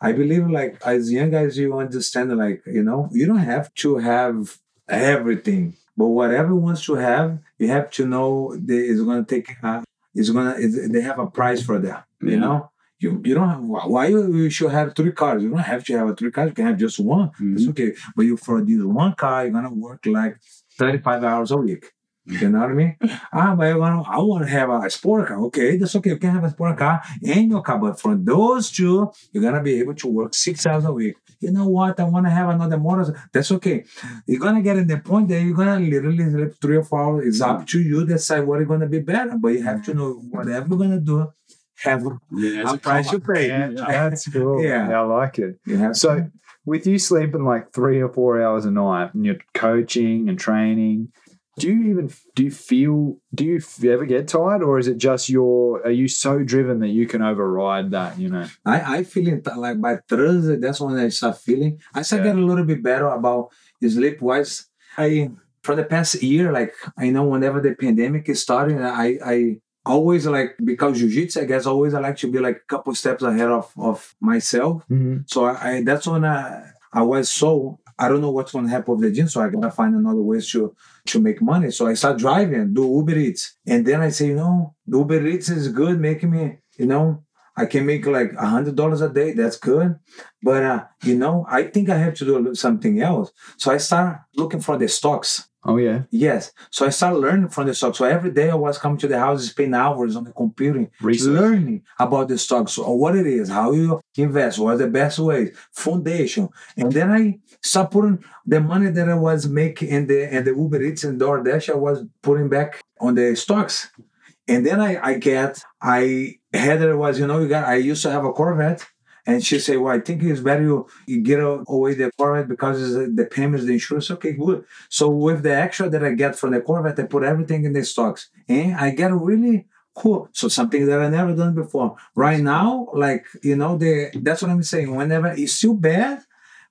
I believe like as young as you understand like you know you don't have to have everything, but whatever wants to have, you have to know they, it's gonna take. Uh, it's gonna. It's, they have a price for that. You know. You, you don't have why you, you should have three cars. You don't have to have a three cars. You can have just one. It's Mhm. okay. But you for this one car, you're gonna work like 35 hours a week. You know what I mean? ah, but I want, I want to have a sport car. Okay, that's okay. You can have a sport car and your car. But for those two, you're gonna be able to work six hours a week. You know what? I want to have another motor. That's okay. You're gonna get in the point that you're gonna literally sleep three or four hours. It's up to you to decide what is gonna be better. But you have to know whatever you're gonna do, have Yeah, a price you pay. Yeah, that's cool. Yeah. I like it. You have So, with you sleeping like three or four hours a night, and you're coaching and training, do you even do you feel do you ever get tired, or is it just your? Are you so driven that you can override that? You know. I, I feel th- like by Thursday, that's when I start feeling. I start Yeah. getting a little bit better about sleep wise. I for the past year, like I know whenever the pandemic is starting, I I always like because jiu-jitsu, I guess always I like to be like a couple steps ahead of of myself. Mm-hmm. So I, I that's when I I was so I don't know what's gonna happen with the gym, so I gotta find another ways to to make money. So I start driving, do Uber Eats, and then I say, you know, Uber Eats is good, making me, you know, I can make like a hundred dollars a day. That's good, but uh, you know, I think I have to do something else. So I start looking for the stocks. Oh yeah. Yes. So I started learning from the stocks. So every day I was coming to the house, spending hours on the computer, Research. learning about the stocks, so what it is, how you invest, what's the best ways, foundation. And then I start putting the money that I was making in the in the Uber Eats and DoorDash, I was putting back on the stocks. And then I, I get, I had it was, you know, you got, I used to have a Corvette. And she said, well, I think it's better you, you get away the Corvette because the- the payments, the insurance. Okay, good. So with the extra that I get from the Corvette, I put everything in the stocks. And I get really cool. So something that I never done before. Right now, like, you know, the that's what I'm saying. Whenever it's still bad,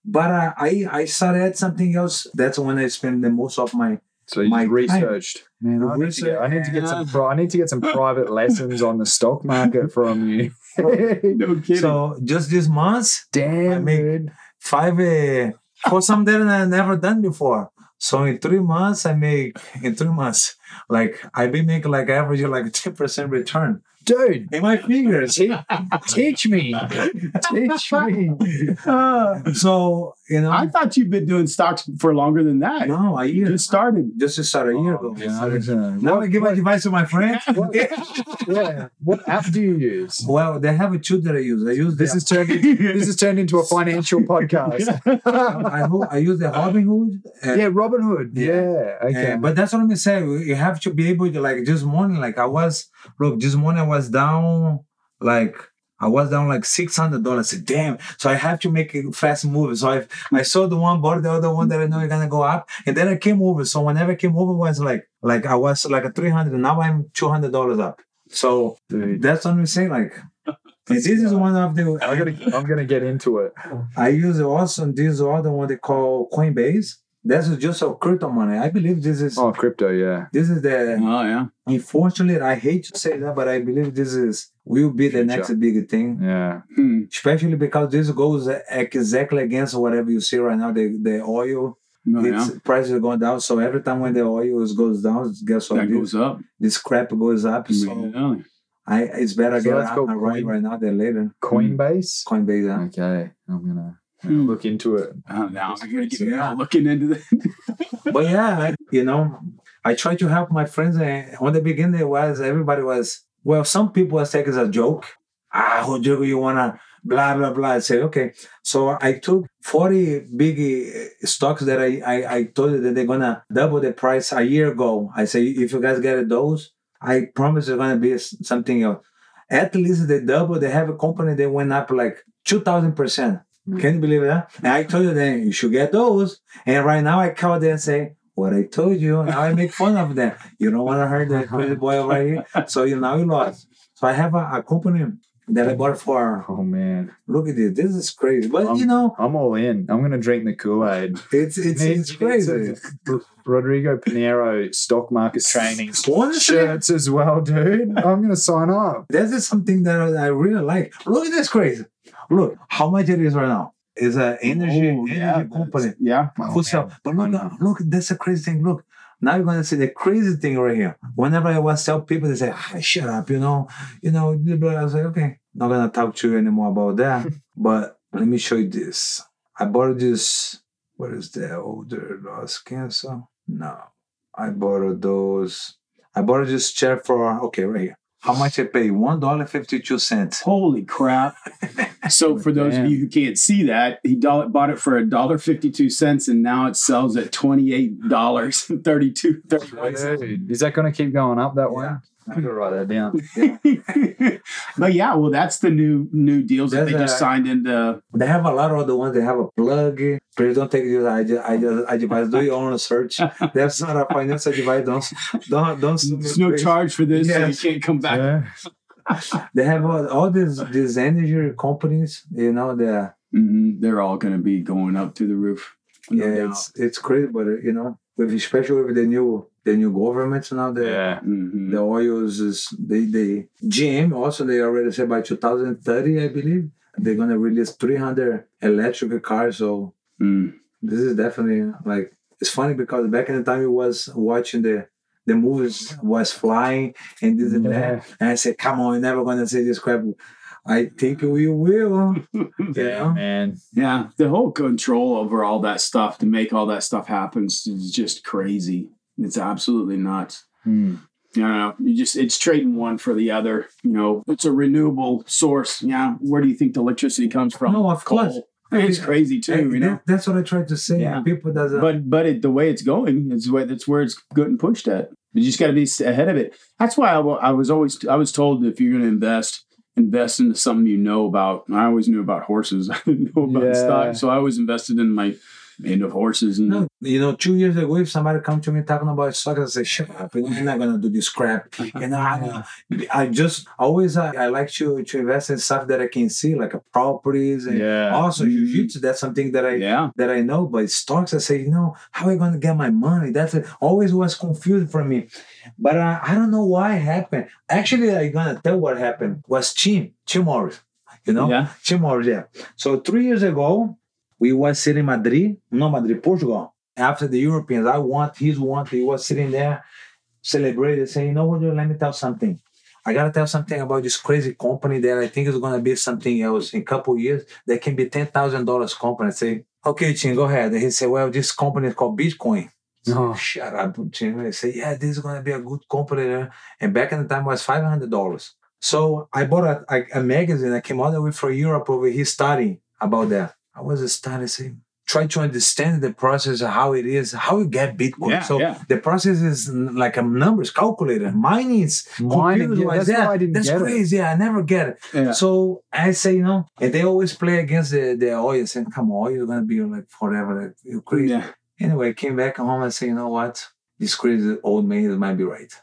but uh, I I started something else. That's when I spend the most of my So you My time. researched. Man, I need, to get, I need to get some. Pri- I need to get some private lessons on the stock market from you. No kidding. so just this month, I Damn, make- dude. five uh, for something that I never done before. So in three months, I make in three months, like I be making like average like ten percent return Dude, in my fingers. te- teach me. teach me. so you know, I thought you've been doing stocks for longer than that. no, I year Just started. just to start a year ago. Yeah, Now I give my advice to my friend. yeah. What app do you use? well, they have a two that I use. I use This the, is turned. In, this has turned into a financial podcast. I, ho- I use the Robinhood. and- yeah, Robinhood. Yeah. Okay. Uh, but that's what I'm saying. You have to be able to like this morning, like I was look, this morning I was down like I was down like six hundred dollars. I said, damn. So I have to make a fast move. So I I saw the one bought the other one that I know is gonna go up. And then I came over. So whenever I came over was like like I was like a three hundred. Now I'm two hundred dollars up. So Dude, that's what I'm saying. Like this is one of the I'm gonna. I'm gonna get into it. I use also this other one they call Coinbase. That's just a crypto money. I believe this is Oh, crypto. Yeah. this is the Oh yeah. Unfortunately, I hate to say that, but I believe this is will be the next big thing. Yeah. Hmm. Especially because this goes exactly against whatever you see right now. The the oil, No, yeah. its prices going down. So every time when the oil is- goes down, guess what? That This, goes up. this crap goes up. So Yeah. I it's better So get let's a, go a right coin. right now than later. Coinbase. Coinbase. huh? Okay. I'm gonna, I'm Hmm. look into it. Oh, now I'm gonna get Yeah. looking into that. but yeah, I- you know, I try to help my friends. And on the beginning, it was everybody was well. Some people was taking it as a joke. Ah, Rodrigo, you wanna blah blah blah. I say okay. So I took forty big uh, stocks that I, I I told you that they're gonna double the price a year ago. I say if you guys get those, I promise it's gonna be something else. At least they double. They have a company that went up like two thousand percent. Mm. Can you believe that? And I told you then you should get those. And right now I call them and say, what I told you. Now I make fun of them. You don't want to hurt that crazy boy over here. So you now you lost. So I have a, a company that I bought for. Oh man, Look at this. This is crazy. But you know, I'm all in. I'm gonna drink the Kool Aid. it's it's it's crazy. Rodrigo Pinheiro stock market training Honestly, shirts as well, dude. I'm gonna sign up. This is something that I really like. Look at this crazy. Look how much it is right now. It's an energy Oh, energy yeah, company. Yeah. Who sell? But look, look, that's a crazy thing. Look, now you're gonna see the crazy thing right here. Whenever I want to tell people, they say, ah, "Shut up," you know, you know. I was like, okay, not gonna talk to you anymore about that. but let me show you this. I borrowed this. What is that? Older lost cancer? No, I borrowed those. I borrowed this chair for okay, right here. How much I pay? One dollar fifty two cents. Holy crap. So for those Damn. of you who can't see that, he do- bought it for a dollar fifty-two cents, and now it sells at twenty-eight dollars and thirty-two. Dude, is that gonna keep going up that way? Yeah. I'm gonna write that down. but yeah, well, that's the new new deals that There's they just a- signed into. They have a lot of other ones. They have a plug. Please don't take this. I just, I just, I advise do your own search. That's not a financial advice. Don't, don't, don't. There's no please. charge for this, Yes. so you can't come back. Yeah. They have all, all these these energy companies. You know, the Mhm. They're all going to be going up to the roof. No yeah, doubt. it's it's crazy, but you know, with especially with the new the new governments now, the Yeah. Mhm. the oils is they they GM also they already said by 2030, I believe, they're gonna release 300 electric cars. So Mm. this is definitely like it's funny because back in the time it was watching the the movies was flying and this and Yeah. that and I said come on we're never gonna say this crap I think we will Yeah, yeah man. Yeah, the whole control over all that stuff to make all that stuff happen is just crazy. It's absolutely nuts. Hmm. You know, you just it's trading one for the other. You know, it's a renewable source. Yeah, where do you think the electricity comes from? No, of course. It's crazy too. Hey, You know, that- that's what I tried to say Yeah. people doesn't but but it, the way it's going is where that's where it's getting pushed at. You just got to be ahead of it. That's why I, I was always I was told if you're going to invest, invest into something you know about. I always knew about horses. I didn't know about Yeah. stock, so I always invested in my into horses and No, you know, two years ago, if somebody come to me talking about stock, I say, "Shut up! You're not gonna do this crap." You know, I, I just always I, I like to to invest in stuff that I can see, like a properties and Yeah. also Mhm. jiu-jitsu. That's something that I yeah. that I know. But stocks, I say, you know, how am I gonna get my money? That's it. always was confused for me. But uh, I don't know why it happened. Actually, I'm gonna tell what happened. Was Tim Tim Morris, you know? Yeah. Tim Morris, yeah. So three years ago, we was sitting in Madrid, no Madrid, Portugal. After the Europeans, I want, he's want, he was sitting there, celebrating, saying, you know what, let me tell something. I gotta tell something about this crazy company that I think is gonna be something else in a couple years that can be ten thousand dollars company. I say, okay, Tim, go ahead. And he said, well, this company is called Bitcoin. Oh. Shut up, Tim. I say, yeah, this is gonna be a good company. And back in the time it was five hundred dollars. So I bought a, a, a magazine. I came all the way from Europe over here studying about that. I was studying, saying, try to understand the process of how it is, how you get Bitcoin. Yeah, so yeah. the process is like a numbers calculator. Mining is Mining, yeah, that's that. why I didn't That's get it. crazy. I never get it. Yeah. So I say, you know, and they always play against the, the oil, saying, come on, you're gonna be like forever. You're crazy. Anyway, I came back home and say, you know what? This crazy old man might be right.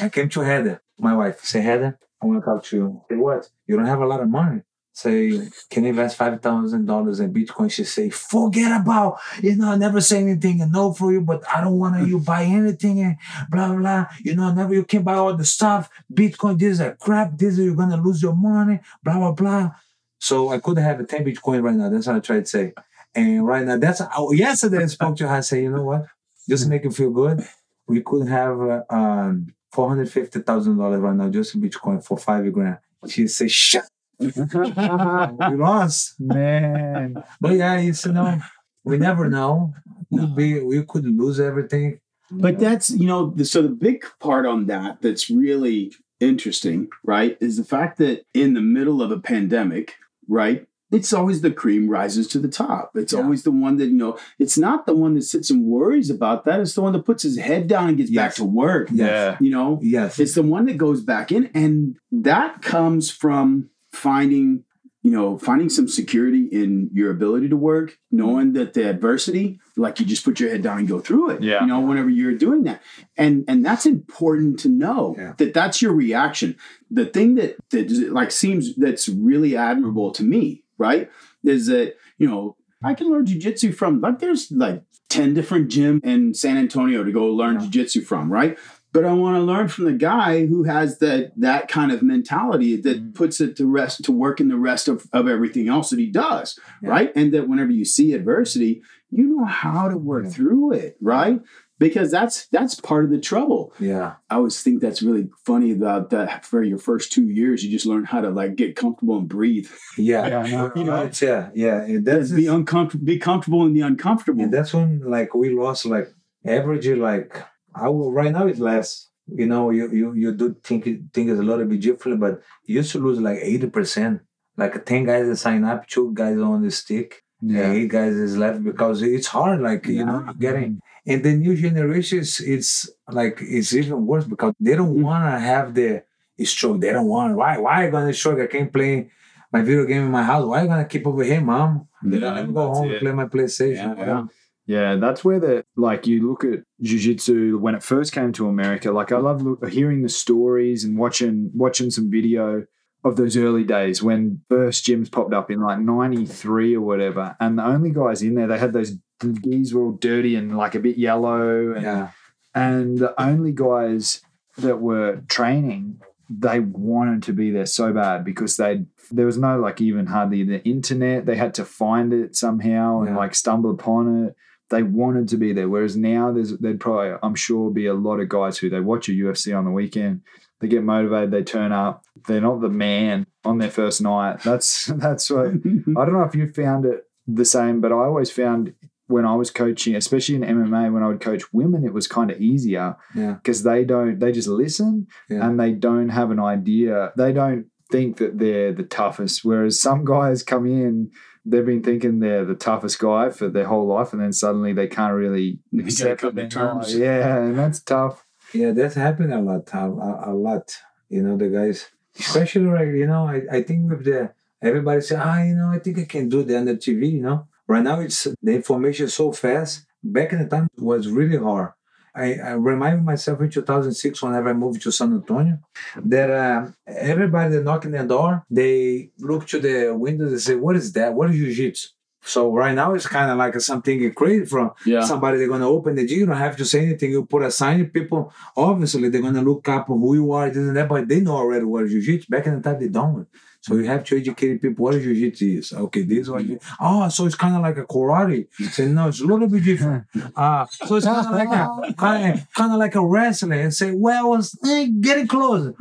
I came to Heather, my wife. Say, Heather, I want to talk to you. Say, what? You don't have a lot of money. Say, can invest five thousand dollars in Bitcoin? She say, forget about, you know, I never say anything and no for you, but I don't want you buy anything and blah blah blah. You know, never you can buy all the stuff. Bitcoin, this is a crap. This is you're gonna lose your money. Blah blah blah. So I could have a 10 Bitcoin right now. That's what I tried to say. And right now, that's oh, yesterday I spoke to her. I said, you know what? Just make you feel good, we could have uh, um, four hundred fifty thousand dollars right now just in Bitcoin for five grand. She said, "Shut, Mm-hmm. we lost." Man. But yeah, it's you know, we never know. Could be we could lose everything. But that's, you know, so the big part on that that's really interesting, right, is the fact that in the middle of a pandemic, right, it's always the cream rises to the top. It's Yeah. always the one that, you know, it's not the one that sits and worries about that. It's the one that puts his head down and gets back to work. Yeah. You know, Yes, it's the one that goes back in. And that comes from finding you know, finding some security in your ability to work, knowing that the adversity, like you just put your head down and go through it. Yeah. You know, whenever you're doing that, and and that's important to know Yeah. that that's your reaction. The thing that that like seems that's really admirable to me, right, is that you know I can learn jujitsu from like there's like ten different gym in San Antonio to go learn Yeah. jujitsu from, right? But I want to learn from the guy who has that that kind of mentality that Mm. puts it to rest to work in the rest of, of everything else that he does, Yeah. right? And that whenever you see adversity, you know how to work Yeah. through it, right? Because that's that's part of the trouble. Yeah. I always think that's really funny about that. For your first two years, you just learn how to like get comfortable and breathe. Yeah. Yeah, I know, You know, right? yeah. Yeah. And that's be uncomfortable, be comfortable in the uncomfortable. And that's when like we lost like average like I will right now it's less. You know, you you you do think think it's a little bit different, but you used to lose like eighty percent. Like ten guys that sign up, two guys on the stick, yeah. eight guys is left because it's hard. Like you know, getting and the new generations, it's like it's even worse because they don't Mm. want to have the stroke. They don't want. Why? Why are you gonna stroke? I can't play my video game in my house. Why are you gonna keep over here, mom? They Yeah, don't let me go home it. and play my PlayStation. Yeah, yeah. That's where the like you look at jujitsu when it first came to America. Like I love look, hearing the stories and watching watching some video of those early days when first gyms popped up in like '93 or whatever, and the only guys in there they had those gis were all dirty and like a bit yellow, and, Yeah. and the only guys that were training they wanted to be there so bad because they there was no like even hardly the internet they had to find it somehow and Yeah. like stumble upon it they wanted to be there whereas now there's there'd probably i'm sure be a lot of guys who they watch a ufc on the weekend they get motivated they turn up they're not the man on their first night that's that's what I don't know if you found it the same, but I always found when I was coaching, especially in MMA, when I would coach women, it was kind of easier Yeah. because they don't, they just listen Yeah. and they don't have an idea. They don't think that they're the toughest. Whereas some guys come in, they've been thinking they're the toughest guy for their whole life, and then suddenly they can't really They gotta accept come it. to terms. Yeah, and that's tough. Yeah, that's happened a lot, a, a, a lot. You know, the guys, especially right. you know, I, I think with the everybody say, ah, you know, I think I can do that on the TV. You know, right now it's the information is so fast. Back in the time, it was really hard. I, I remind myself in 2006 whenever I moved to San Antonio that uh, everybody that knock in the door they look to the windows and say what is that what is jiu-jitsu so right now it's kind of like something crazy from yeah. somebody they're gonna open the gym. You don't have to say anything. You put a sign. People obviously they're gonna look up who you are, this and that, but they know already what jiu-jitsu. Back in the time they don't. So you have to educate people what jiu-jitsu is. Okay, this one. oh, so it's kind of like a karate. Say no, it's a little bit different. Ah, so it's kind of like a kind of, like a wrestling. And say, well, it's eh, getting closer.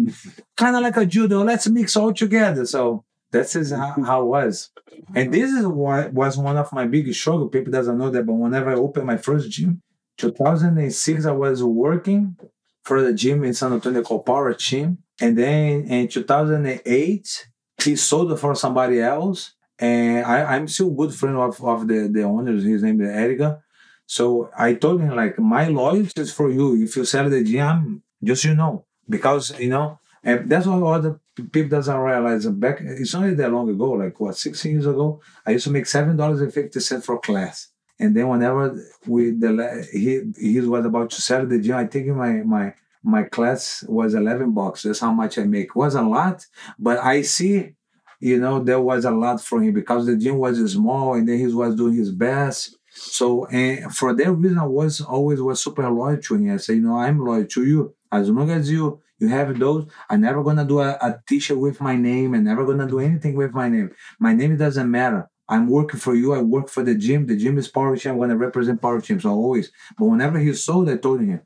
kind of like a judo. Let's mix all together. So that's is how, how it was. And this is what was one of my biggest struggle. People doesn't know that, but whenever I opened my first gym, 2006, I was working for the gym in San Antonio called Power Gym. And then in 2008, he sold it for somebody else. And I, I'm still good friend of, of the, the owners. His name is Erica. So I told him like my loyalty is for you. If you sell the gym, just you know. Because you know, and that's what other people doesn't realize. Back it's not that long ago, like what, 16 years ago, I used to make seven dollars and fifty cents for class. And then whenever we the he he was about to sell the gym, I think my my my class was 11 bucks. That's how much I make. Was a lot, but I see, you know, there was a lot for him because the gym was small and then he was doing his best. So and for that reason, I was always was super loyal to him. I say, you know, I'm loyal to you. As long as you you have those, I'm never gonna do a, a t-shirt with my name. I'm never gonna do anything with my name. My name doesn't matter. I'm working for you. I work for the gym. The gym is Power Team. I'm gonna represent Power Team. So always. But whenever he sold, I told him.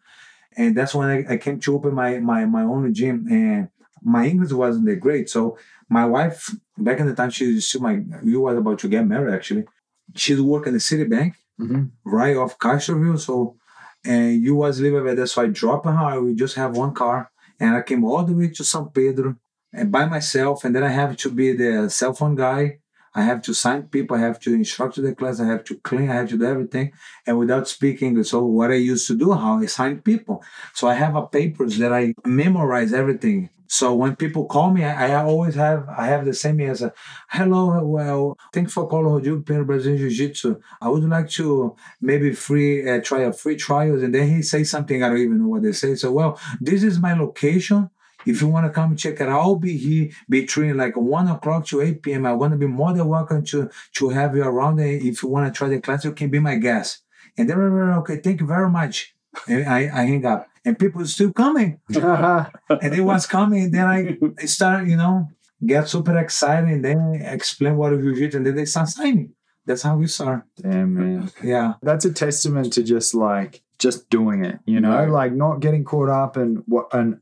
And that's when I, I came to open my my my own gym. And my English wasn't that great. So my wife, back in the time, she was my we was about to get married actually. She's working the Citibank Mhm. right off Castroville. So, and you was living over there. So I dropped her. We just have one car, and I came all the way to San Pedro and by myself. And then I have to be the cell phone guy. I have to sign people. I have to instruct the class. I have to clean. I have to do everything, and without speaking. So what I used to do, how I sign people. So I have a papers that I memorize everything. So when people call me, I, I always have I have the same answer. Hello, well, thanks for calling Rodrigo Pinheiro Brazilian Jiu Jitsu. I would like to maybe free uh, try a free trials, and then he says something I don't even know what they say. So well, this is my location. If you want to come check it out, I'll be here between like one o'clock to eight p.m. I'm gonna be more than welcome to to have you around. And if you want to try the class, you can be my guest. And then okay, thank you very much. And I, I hang up and people still coming. and they was coming. And then I, I started, you know, get super excited and then explain what you did, and then they start signing. That's how we start. Damn man. Yeah. That's a testament to just like just doing it, you know, Right. like not getting caught up and what and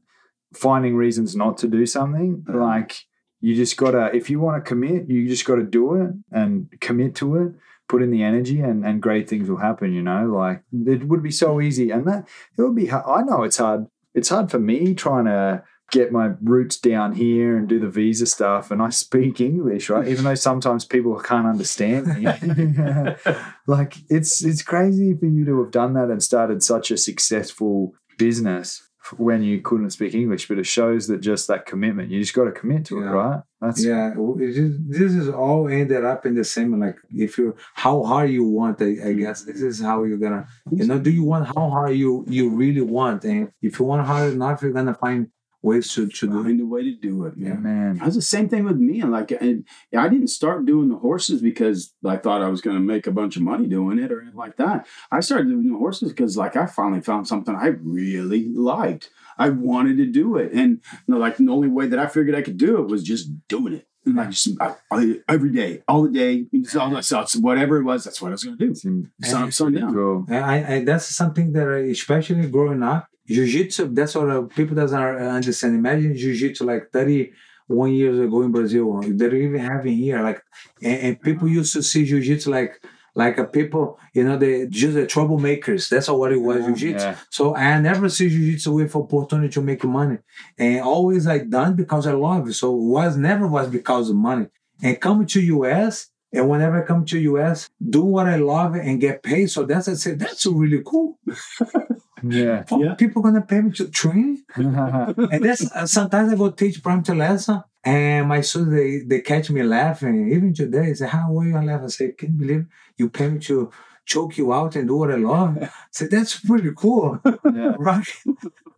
finding reasons not to do something. Yeah. Like you just gotta if you want to commit, you just gotta do it and commit to it. Put in the energy and, and great things will happen, you know. Like it would be so easy, and that it would be. hard. I know it's hard. It's hard for me trying to get my roots down here and do the visa stuff. And I speak English, right? Even though sometimes people can't understand me. like it's it's crazy for you to have done that and started such a successful business when you couldn't speak English. But it shows that just that commitment. You just got to commit to it, right? That's Yeah, w- it is- this is all ended up in the same. Like, if you how hard you want, I, I guess this is how you're gonna. You know, do you want how hard you you really want? And if you want hard enough, you're gonna find ways to to do it. Find a way to do it, yeah, man. man. That's the same thing with me. And like, and I didn't start doing the horses because I thought I was going to make a bunch of money doing it or anything like that. I started doing the horses because, like, I finally found something I really liked. I wanted to do it, and you know, like the only way that I figured I could do it was just doing it. And like just I, I, every day, all the day, it's all that's that's whatever it was. That's what I was going to do. It's in- Sun up, sun down. cool. I, I that's something that I, especially growing up, jiu-jitsu, that's what uh, people doesn't understand. Imagine jiu-jitsu like 31 years ago in Brazil. They don't even have it here. Like and, and people used to see jiu-jitsu like like a people, you know, they just the troublemakers. That's what it was, jiu-jitsu. Yeah. So I never see jiu-jitsu with opportunity to make money. And always I done because I love it. So it was never was because of money. And coming to US, and whenever I come to US, do what I love and get paid. So that's I said, that's really cool. Yeah. Yeah. People gonna pay me to train. and that's uh, sometimes I go teach prime lesson. And my students they, they catch me laughing. Even today, they say, How are you gonna? I say, Can you believe you pay me to choke you out and do what I love? I said, That's pretty cool. yeah. right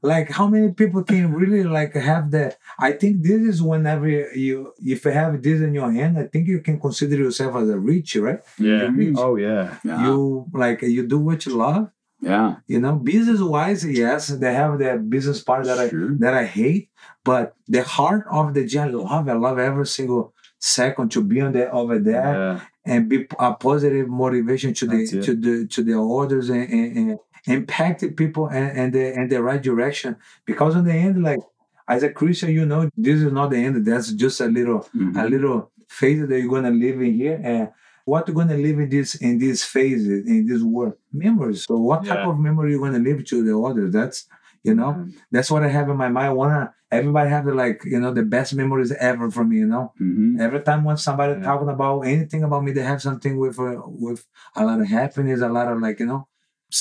like how many people can really like have that i think this is whenever you if you have this in your hand i think you can consider yourself as a rich right Yeah. Rich. Oh yeah. Yeah, you like you do what you love yeah, you know business wise yes they have the business part that i that i hate but the heart of the gym i love i love every single second to be on the over there Yeah. and be a positive motivation to the it. to the to the orders and, and, and impact the people and, and the and the right direction because in the end like as a christian you know this is not the end that's just a little Mhm. a little phase that you're gonna live in here and what you're gonna live in this in these phases in this world memories so what type of memory you're gonna leave to the others that's you know Mm. that's what i have in my mind i wanna everybody have the like you know the best memories ever for me you know Mhm. Every time when somebody Yeah. talking about anything about me, they have something with uh, with a lot of happiness, a lot of like you know,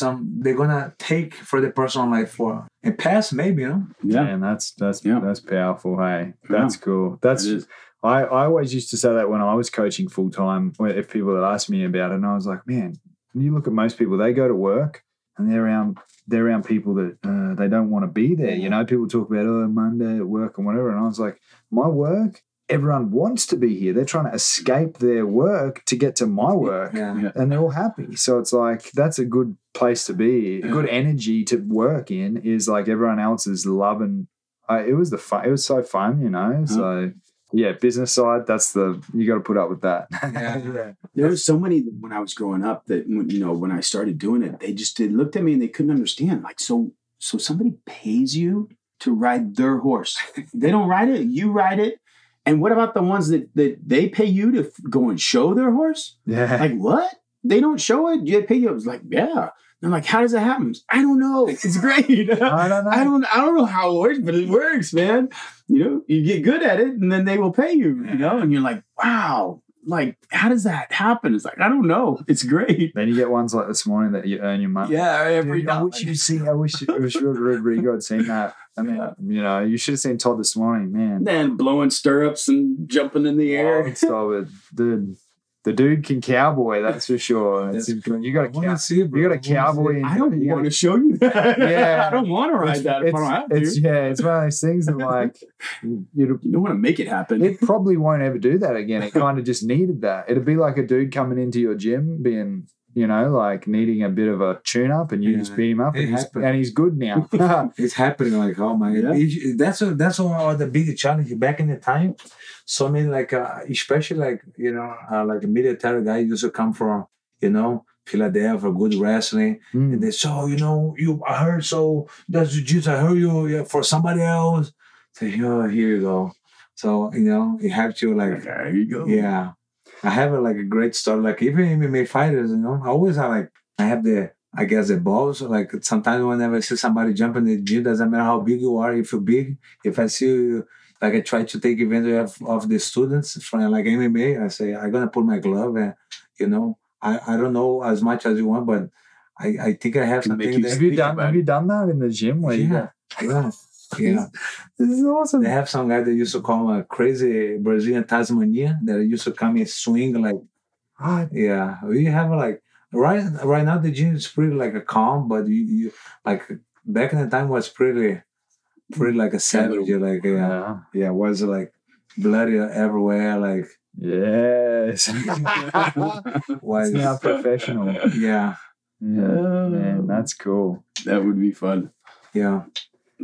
some they're gonna take for the personal life for and pass maybe you know. yeah. And that's that's Yeah. that's powerful. Hey, that's cool. That's It is. I, I always used to say that when I was coaching full time. If people had asked me about it, and I was like, man, when you look at most people, they go to work and they're around they're around people that uh, they don't want to be there. You know, people talk about oh Monday at work and whatever, and I was like, my work. Everyone wants to be here. They're trying to escape their work to get to my work Yeah. Yeah. and they're all happy. So it's like that's a good place to be. A good energy to work in is like everyone else is loving. I, it was the fun. It was so fun, you know. So yeah, business side. That's the you got to put up with that. Yeah. There was so many when I was growing up that when you know when I started doing it, they just did looked at me and they couldn't understand. Like, so so somebody pays you to ride their horse. they don't ride it, you ride it. And what about the ones that that they pay you to f- go and show their horse? yeah. Like what? They don't show it. They pay you. I was like, yeah. I'm like, how does that happen? I don't know. It's great. I don't know. I don't I don't know how it works, but it works, man. You know, you get good at it and then they will pay you, you know, and you're like, wow. like, how does that happen? It's like, I don't know. It's great. Then you get ones like this morning that you earn your money. Yeah, every Dude, I wish you'd seen. I wish, I wish Rodrigo had seen that. I mean, you know, you should have seen Todd this morning, man. then blowing stirrups and jumping in the oh, air. Oh, stop it, dude. The dude can cowboy, that's for sure. That's you got a cow- see it, you got a cowboy. I don't want to show you that. Yeah. I don't want to ride that if I don't have to. it's, yeah, it's one of those things that like you don't want to make it happen. it probably won't ever do that again. It kind of just needed that. It'd be like a dude coming into your gym being, you know, like needing a bit of a tune up and you Yeah, just beat him up and he's, and he's good now. it's happening like oh my Yeah. it- that's a, that's one the big challenge back in the time so i mean like uh, especially like you know uh, like a military guy used to come from you know philadelphia good wrestling Mm. and they so you know you i heard so that's jiu-jitsu i heard you yeah, for somebody else so oh, here you go so you know you have to like there you go. yeah. I have a, like a great story. Like even MMA fighters, you know, I always have like I have the I guess the balls. Like sometimes whenever I see somebody jump in the gym, doesn't matter how big you are, if you're big, if I see you like I try to take advantage of, of the students from like MMA, I say I'm gonna put my glove and you know, I, I don't know as much as you want, but I, I think I have Can make something you have you done have you done that in the gym where you yeah, go, yeah, yeah. this is awesome. They have some guy that used to call him a crazy Brazilian Tasmania that used to come and swing like Ah, Yeah, we have like right right now the gym is pretty like a calm, but you, you like back in the time was pretty pretty like a savage. You're like yeah, yeah. yeah, was like bloody everywhere. Like Yes. was it's now professional. yeah, Yeah, man, that's cool. that would be fun. yeah,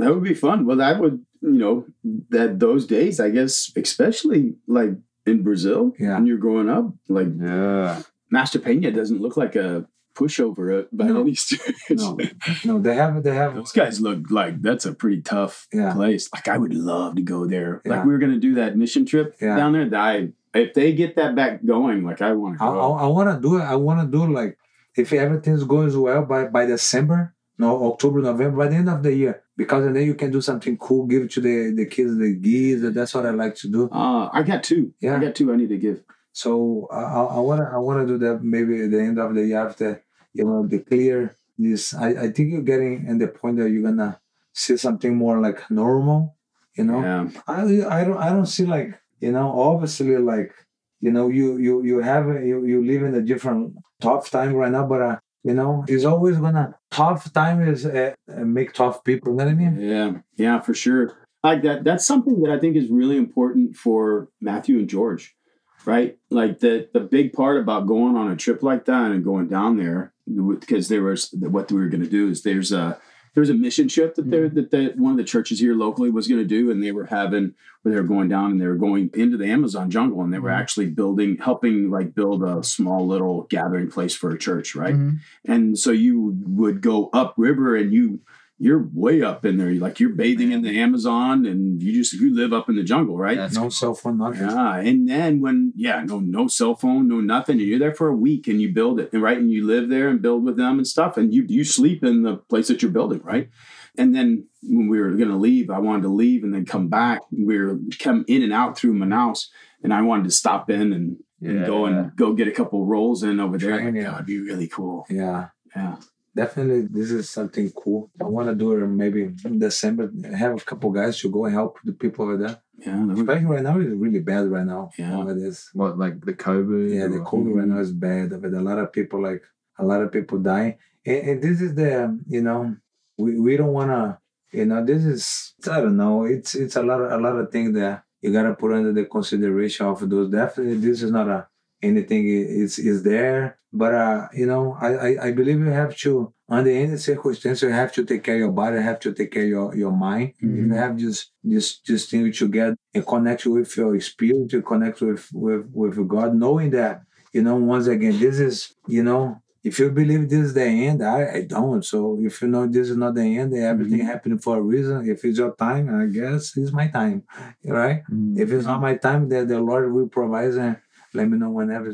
That would be fun. Well, that would, you know, that those days, I guess, especially like in Brazil, Yeah. when you're growing up, like Yeah. Master Pena doesn't look like a pushover uh, by No. any stretch. no, no. They have they have Those guys look like that's a pretty tough Yeah. place. Like I would love to go there. Yeah. Like we were gonna do that mission trip Yeah. down there. that I if they get that back going, like I want to I, go. I, I want to do it. I want to do like if everything's going well by by December, no October, November, by the end of the year, because then you can do something cool, give it to the the kids, the gis. That's what I like to do. uh, I got two. Yeah. I got two. I need to give. So I, I want to I want to do that maybe at the end of the year after you know declare this. I, I think you're getting in the point that you're gonna see something more like normal. You know, Yeah. I I don't I don't see like you know obviously like you know you you you have a, you you live in a different tough time right now, but uh, you know it's always gonna tough time is uh, make tough people. You know what I mean? Yeah, yeah, for sure. Like that. That's something that I think is really important for Matthew and George, right? Like the the big part about going on a trip like that and going down there because there was what we were going to do is there's a there was a mission trip that there that the, one of the churches here locally was going to do, and they were having where they were going down and they were going into the Amazon jungle, and they were actually building, helping like build a small little gathering place for a church, right? Mhm. and so you would go upriver and you you're way up in there. Like you're bathing in the amazon and you just you live up in the jungle right? That's no cell phone, nothing. yeah and then when yeah no no cell phone no nothing and you're there for a week and you build it and right? And you live there and build with them and stuff and you you sleep in the place that you're building right? And then when we were going to leave i wanted to leave and then come back. We were come in and out through manaus and i wanted to stop in and, and go Yeah. and go get a couple rolls in over there. Training. that would be really cool. Yeah. yeah Definitely, this is something cool. I want to do it maybe in December. Have a couple guys to go and help the people over there. yeah that would Especially right now, it's really bad right now. Yeah. Nowadays. What like the COVID? Yeah, the or- COVID right now is bad. But a lot of people like a lot of people die, and, and this is the um, you know we, we don't want to you know this is I don't know it's it's a lot of a lot of things that you gotta put under the consideration of those. Definitely, this is not a anything is is there, but uh you know I, I I believe you have to under any circumstance you have to take care of your body, you have to take care of your your mind. If you have just just just things together and connect with your spirit, to connect with with with God, knowing that you know once again this is you know if you believe this is the end, I, I don't. So if you know this is not the end, everything happening for a reason. If it's your time, I guess it's my time, right? Mm. If it's not my time, then the Lord will provide and let me know whenever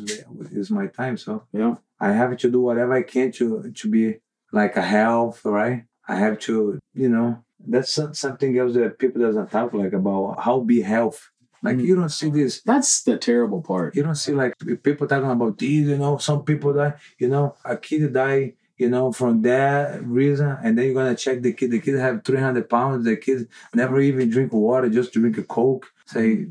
is my time. So yeah I have to do whatever I can to to be like a health, right? I have to, you know, that's something else that people doesn't talk like about how be health. Like mm. you don't see this. That's the terrible part. You don't see like people talking about these. You know, some people die. You know, a kid die. You know, from that reason, and then you're gonna check the kid. The kid have 300 pounds. The kid never even drink water, just drink a coke. Say,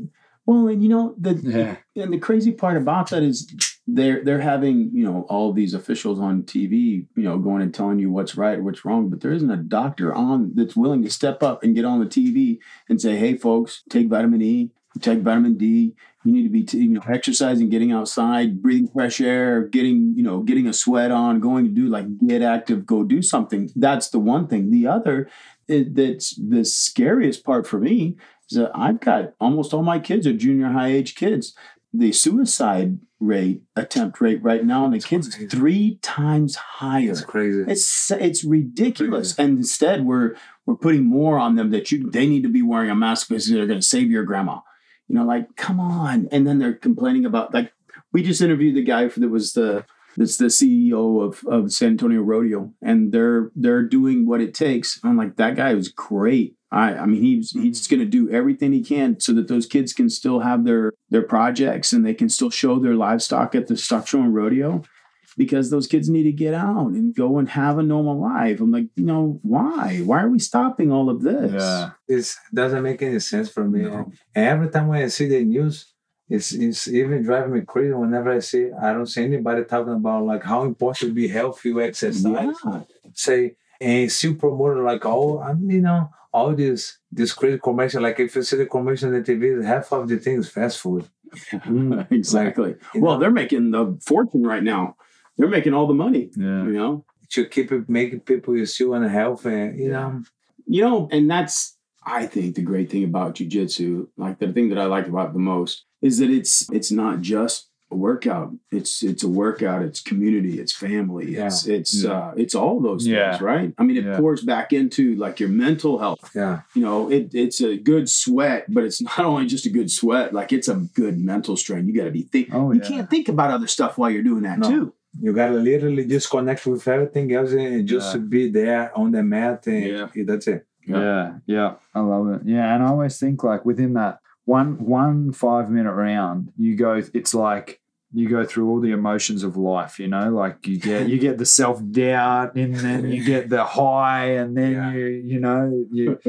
Well, and you know the Yeah. and the crazy part about that is they're they're having you know all these officials on TV, you know, going and telling you what's right, what's wrong, but there isn't a doctor on that's willing to step up and get on the TV and say, "Hey, folks, take vitamin E, take vitamin D. You need to be t- you know exercising, getting outside, breathing fresh air, getting you know getting a sweat on, going to do like get active, go do something." That's the one thing. The other is, that's the scariest part for me that I've got almost all my kids are junior high age kids. The suicide rate, attempt rate right now in the kids is three times higher. it's crazy. It's it's ridiculous. And instead we're we're putting more on them that you they need to be wearing a mask because they're gonna save your grandma. You know, like, come on. And then they're complaining about like we just interviewed the guy for, that was the that's the CEO of, of San Antonio Rodeo, and they're they're doing what it takes. I'm like, that guy was great. I I mean, he's he's mm-hmm. going to do everything he can so that those kids can still have their their projects and they can still show their livestock at the stock show and rodeo, because those kids need to get out and go and have a normal life. I'm like, you know, why? Why are we stopping all of this? Yeah. it doesn't make any sense for me. And every time when I see the news, it's it's even driving me crazy. Whenever I see, I don't see anybody talking about like how important to be healthy, you exercise, Yeah. say, and still promote like oh I'm you know, all this this crazy commercial. Like if you see the commercial on the TV, half of the thing is fast food. exactly. You Well, know? they're making the fortune right now. They're making all the money. Yeah. You know. To keep it making people you still unhealthy, and you know, you know, and that's I think the great thing about jujitsu, like the thing that I like about it the most, is that it's it's not just a workout. It's it's a workout. It's community. It's family. It's it's Yeah. uh, it's all those Yeah. things, right? I mean, it Yeah. pours back into like your mental health. yeah, You know, it it's a good sweat, but it's not only just a good sweat. Like it's a good mental strain. You got to be think. Oh, you yeah. can't think about other stuff while you're doing that No. too. you gotta literally just connect with everything else and just Yeah. be there on the mat, and Yeah. that's it. Yeah. Yeah, yeah, I love it. Yeah, and I always think like within that one one five minute round, you go. It's like you go through all the emotions of life. You know, like you get you get the self doubt, and then you get the high, and then Yeah. you you know you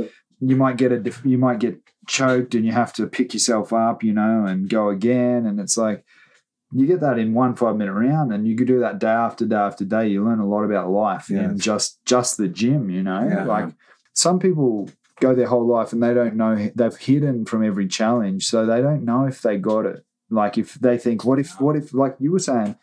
you might get a you might get choked, and you have to pick yourself up. You know, and go again, and it's like. You get that in one five minute round, and you could do that day after day after day. You learn a lot about life in Yes. just just the gym. You know, Yeah. like some people go their whole life and they don't know they've hidden from every challenge so they don't know if they got it like if they think what if what if like you were saying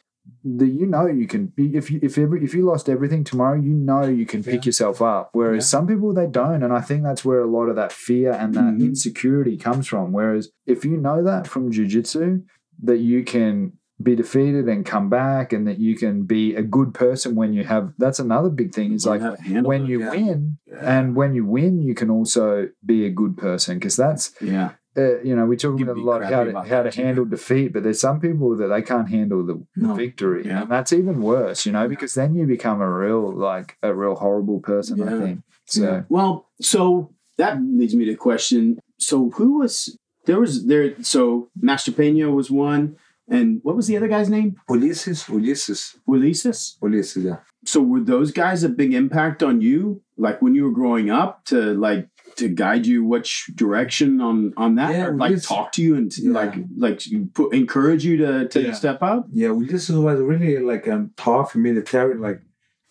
that you know you can if you if every if you lost everything tomorrow you know you can pick Yeah. yourself up whereas Yeah. some people they don't and i think that's where a lot of that fear and that Mhm. insecurity comes from whereas if you know that from jiu-jitsu that you can be defeated and come back and that you can be a good person when you have that's another big thing is like how to handle when it. you yeah. win and when you win you can also be a good person because that's yeah, uh, you know we talk about a lot how to about how to handle defeat but there's some people that they can't handle the, the No. victory Yeah. and that's even worse you know because then you become a real like a real horrible person i think so Yeah. Well, so that leads me to question. So who was there? Was there? So Master Pena was one, and what was the other guy's name? Ulysses, Ulysses, Ulysses. Ulysses. Yeah. So were those guys a big impact on you, like when you were growing up, to like to guide you which direction on on that, Yeah, or like Ulysses- talk to you and Yeah. like like put encourage you to to Yeah. step up? Yeah, Ulysses was really like um, tough military, like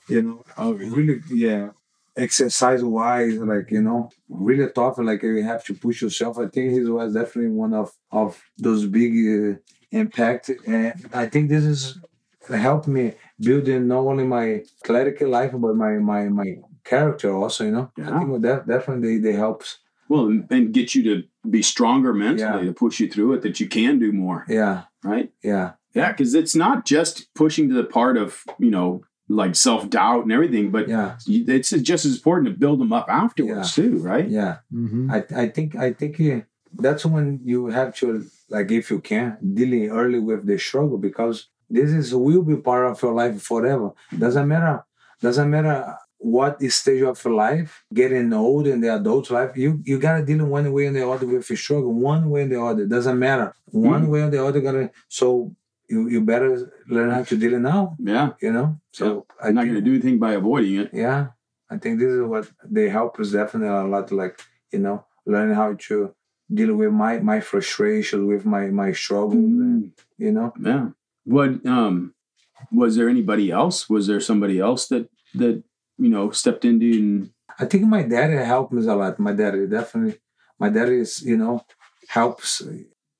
you know, Oh, really, yeah, exercise wise, like you know, really tough. Like you have to push yourself. I think he was definitely one of of those big uh, impact, and I think this is helped me building not only my clerical life but my my my character also. You know, Yeah. I think that definitely they helps. Well, and, and get you to be stronger mentally Yeah. to push you through it, that you can do more, Yeah, right? yeah, Yeah, because it's not just pushing to the part of you know like self doubt and everything, but yeah, it's just as important to build them up afterwards too, right? yeah. mm-hmm. I, I think I think that's when you have to like if you can dealing early with the struggle because this is will be part of your life forever. Doesn't matter doesn't matter what stage of life, getting old in the adult life, you you gotta deal one way or the other with struggle, one way or the other. Doesn't matter. One Mm. way or the other gonna so you, you better learn how to deal it now, Yeah. you know? So I I'm not think- to do anything by avoiding it. yeah i think this is what they help us definitely a lot like you know learning how to deal with my my frustration with my my struggles and you know Yeah. What um was there anybody else? Was there somebody else that that you know stepped into and i think my daddy helped me a lot. My daddy definitely my daddy is you know helps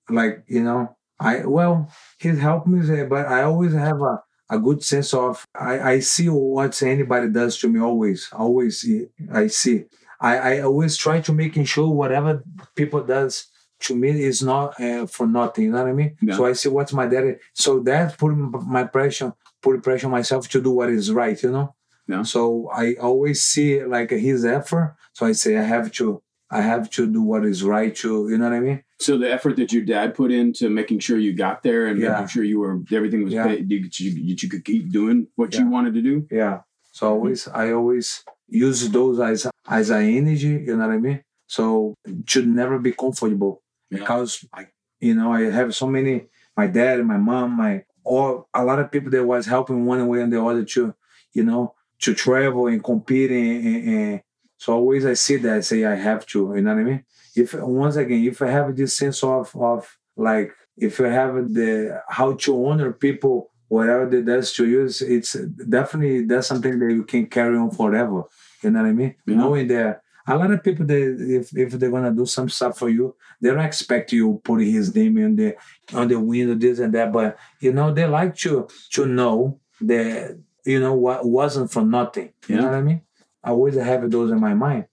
like you know i well he's helped me eh, but i always have a a good sense of I, I see what anybody does to me always always see- I see. I, I always try to making sure whatever people does to me is not uh, for nothing you know what I mean? Yeah. so I see what's my daddy so that put my pressure put pressure myself to do what is right you know Yeah. so I always see like his effort so I say I have to I have to do what is right to you know what I mean so the effort that your dad put into making sure you got there and Yeah. making sure you were everything was Yeah. paid, you, you, you could keep doing what you wanted to do. Yeah. So mm-hmm. always I always use those as as an energy, you know what I mean? So it should never be comfortable Yeah. because I you know, I have so many my dad, my mom, my or a lot of people that was helping one way and the other too. you know, to travel and compete and, and, and so always I see that I say I have to, you know what I mean? If once again, if I have this sense of of like if you have the how to honor people whatever they does to you, it's, it's definitely that's something that you can carry on forever. You know what I mean? Yeah. Knowing that a lot of people they if, if they're gonna do some stuff for you, they don't expect you put his name on the on the window, this and that. But you know, they like to to know that you know what wasn't for nothing. You know what I mean? I always have those in my mind.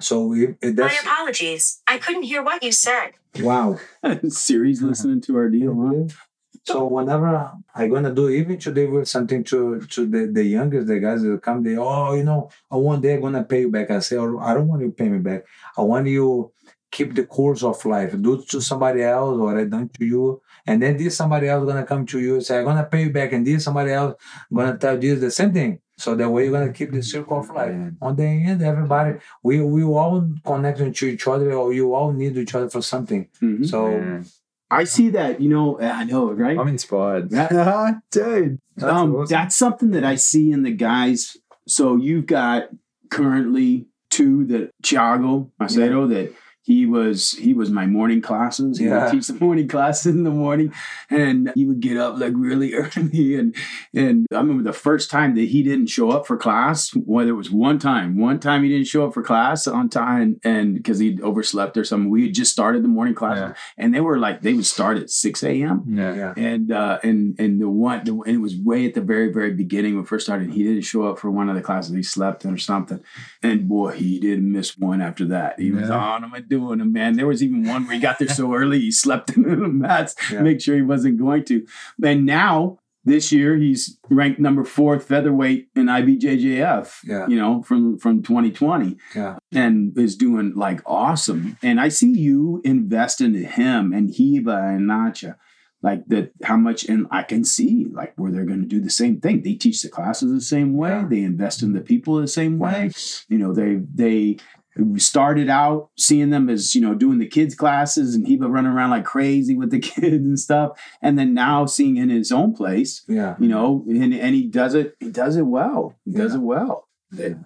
So if, if My apologies. I couldn't hear what you said. wow. Siri's uh-huh. listening to our deal, huh? So whenever I'm gonna do even today with something to to the, the youngest, the guys that come, they oh you know, I one day I'm gonna pay you back. I say "Oh, I don't want you to pay me back. I want you keep the course of life. Do it to somebody else or I done to you. And then this somebody else gonna come to you and say, I'm gonna pay you back, and this somebody else gonna tell you the same thing. So that way you're gonna keep the circle of life. On the end, everybody we we all connected to each other or you all need each other for something. Mhm. So Man, I see that. You know, I know, right? I'm inspired. Dude. That's um, awesome. that's something that I see in the guys. So you've got currently two that Thiago Macedo that he was he was my morning classes. He Yeah. would teach the morning classes in the morning, and he would get up like really early. And and I remember the first time that he didn't show up for class. Whether it was one time, one time he didn't show up for class on time, and because he'd overslept or something. We had just started the morning classes, Yeah. and they were like they would start at six a.m yeah. yeah. and uh, and and the one the, and it was way at the very very beginning when we first started. He didn't show up for one of the classes. He slept or something, and boy, he didn't miss one after that. He was on him and doing them, man. There was even one where he got there so early he slept in the mats, Yeah. make sure he wasn't going to. And now this year he's ranked number four featherweight in IBJJF. Yeah. you know from from 2020 Yeah. and is doing like awesome. And I see you invest into him and Heba and Nacha, like that. How much? And I can see like where they're going to do the same thing. They teach the classes the same way. Yeah. They invest in the people the same way. You know, they they started out seeing them as you know doing the kids classes and Heba running around like crazy with the kids and stuff, and then now seeing in his own place. Yeah. You know, and, and he does it. He does it well. He does Yeah. it well.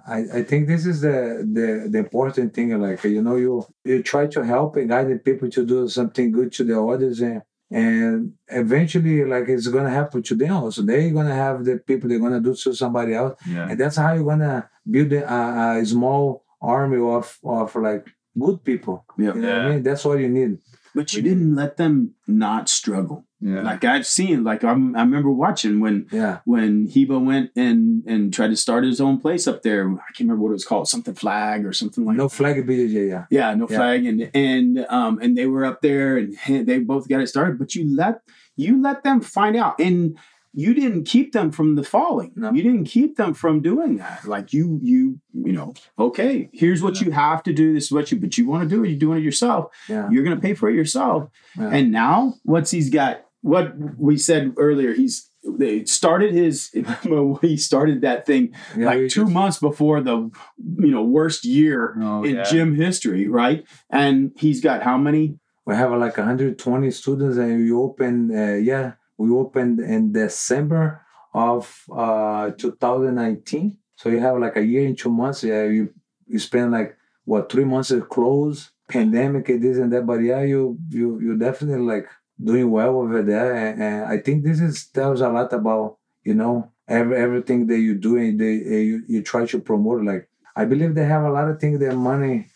I, I think this is the, the the important thing. Like you know, you you try to help and guide the people to do something good to the others, and and eventually, like it's gonna happen to them also. They're gonna have the people they're gonna do to somebody else, Yeah. and that's how you're gonna build a, a small army of of like good people. Yeah. You know what I mean? That's all you need. But you didn't let them not struggle. Yeah. Like I've seen, like I'm, I remember watching when Yeah. when Heba went and and tried to start his own place up there. I can't remember what it was called, something flag or something like No that. flag BJJ. Yeah. Yeah, no Yeah. flag, and and um and they were up there and they both got it started. But you let you let them find out, and you didn't keep them from the falling. No. You didn't keep them from doing that. Like you you you know, okay, here's what you have to do. This is what you, but you want to do it. You're doing it yourself. Yeah. You're gonna pay for it yourself. Yeah. And now what's he's got? What we said earlier, he's they started his he started that thing Yeah, like two just- months before the you know worst year Oh, in yeah. gym history, right? And he's got how many? we have like 120 students and we open, uh, yeah we opened in december of uh 2019 so you have like a year and two months. Yeah you you spend like what three months closed pandemic and this and that. But yeah you you you definitely like doing well over there. And, and i think this is tells a lot about you know every, everything that you do and they, you, you try to promote. Like i believe they have a lot of things that money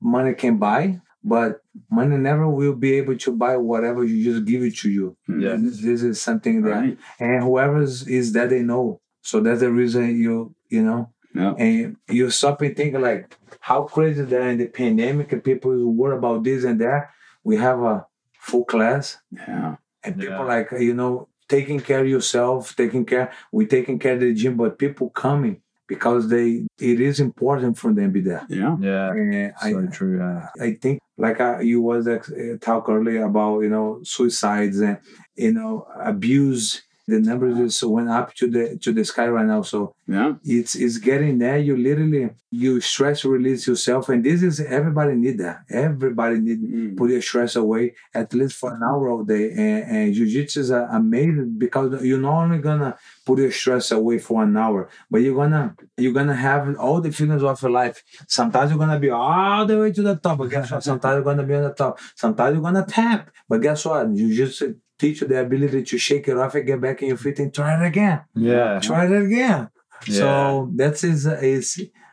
money can buy but money never will be able to buy whatever you just give it to you. Yeah. This, this is something that, Right. and whoever is, is that they know. So that's the reason you, you know, Yeah. and you stop and think like how crazy that in the pandemic and people worry about this and that. We have a full class Yeah. and people Yeah. like, you know, taking care of yourself, taking care, We're taking care of the gym, but people coming because they, it is important for them to be there. Yeah. Yeah. And I, So true. eh? I think like uh, you was uh, talk earlier about you know suicides and you know abuse. The numbers just went up to the to the sky right now. So Yeah. it's it's getting there. You literally you stress release yourself, and this is everybody need that. Everybody need Mm. put your stress away at least for an hour all day. And, and jiu-jitsu is uh, amazing because you're not only gonna put your stress away for an hour, but you're gonna you're gonna have all the feelings of your life. Sometimes you're gonna be all the way to the top, but guess what? Sometimes you're gonna be on the top. Sometimes you're gonna tap, but guess what? You just teach you the ability to shake it off and get back in your feet and try it again. Yeah. Try it again. Yeah. So that's is uh, is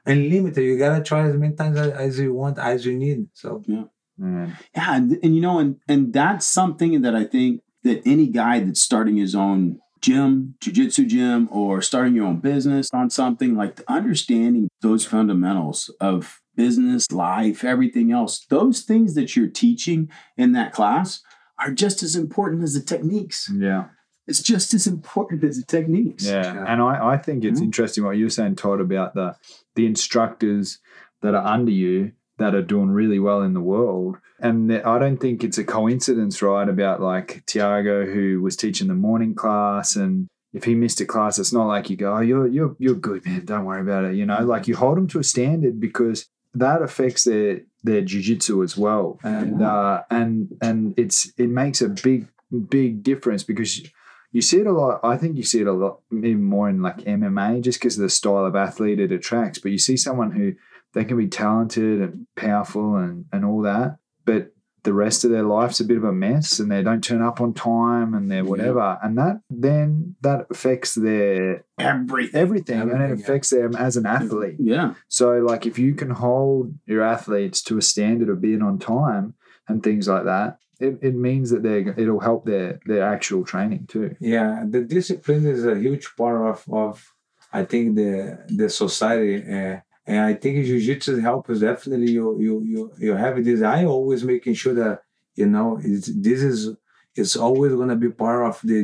unlimited. You gotta try as many times as, as you want, as you need. So Man. Mm. Yeah, and, and you know, and and that's something that I think that any guy that's starting his own gym, jujitsu gym, or starting your own business on something like understanding those fundamentals of business, life, everything else, those things that you're teaching in that class are just as important as the techniques. Yeah. It's just as important as the techniques. Yeah, Yeah. and I, I think it's Mhm. interesting what you were saying, Todd, about the the instructors that are under you that are doing really well in the world. And that- I don't think it's a coincidence, right? About like Thiago, who was teaching the morning class, and if he missed a class, it's not like you go, "Oh, you're you're you're good, man. Don't worry about it." You know, like you hold them to a standard because that affects their their jujitsu as well, and uh, and and it's it makes a big big difference because you see it a lot. I think you see it a lot, even more in like MMA, just because of the style of athlete it attracts. But you see someone who they can be talented and powerful and and all that, but the rest of their life's a bit of a mess, and they don't turn up on time, and they're Yeah. whatever, and that then that affects their Everything. everything, and it Everything, yeah. affects them as an athlete. Yeah. So, like, if you can hold your athletes to a standard of being on time and things like that, it, it means that they it'll help their their actual training too. yeah, the discipline is a huge part of of I think the the society. Uh, and I think jiu-jitsu helps definitely you you you you have this. I always making sure that you know it's, this is it's always gonna be part of the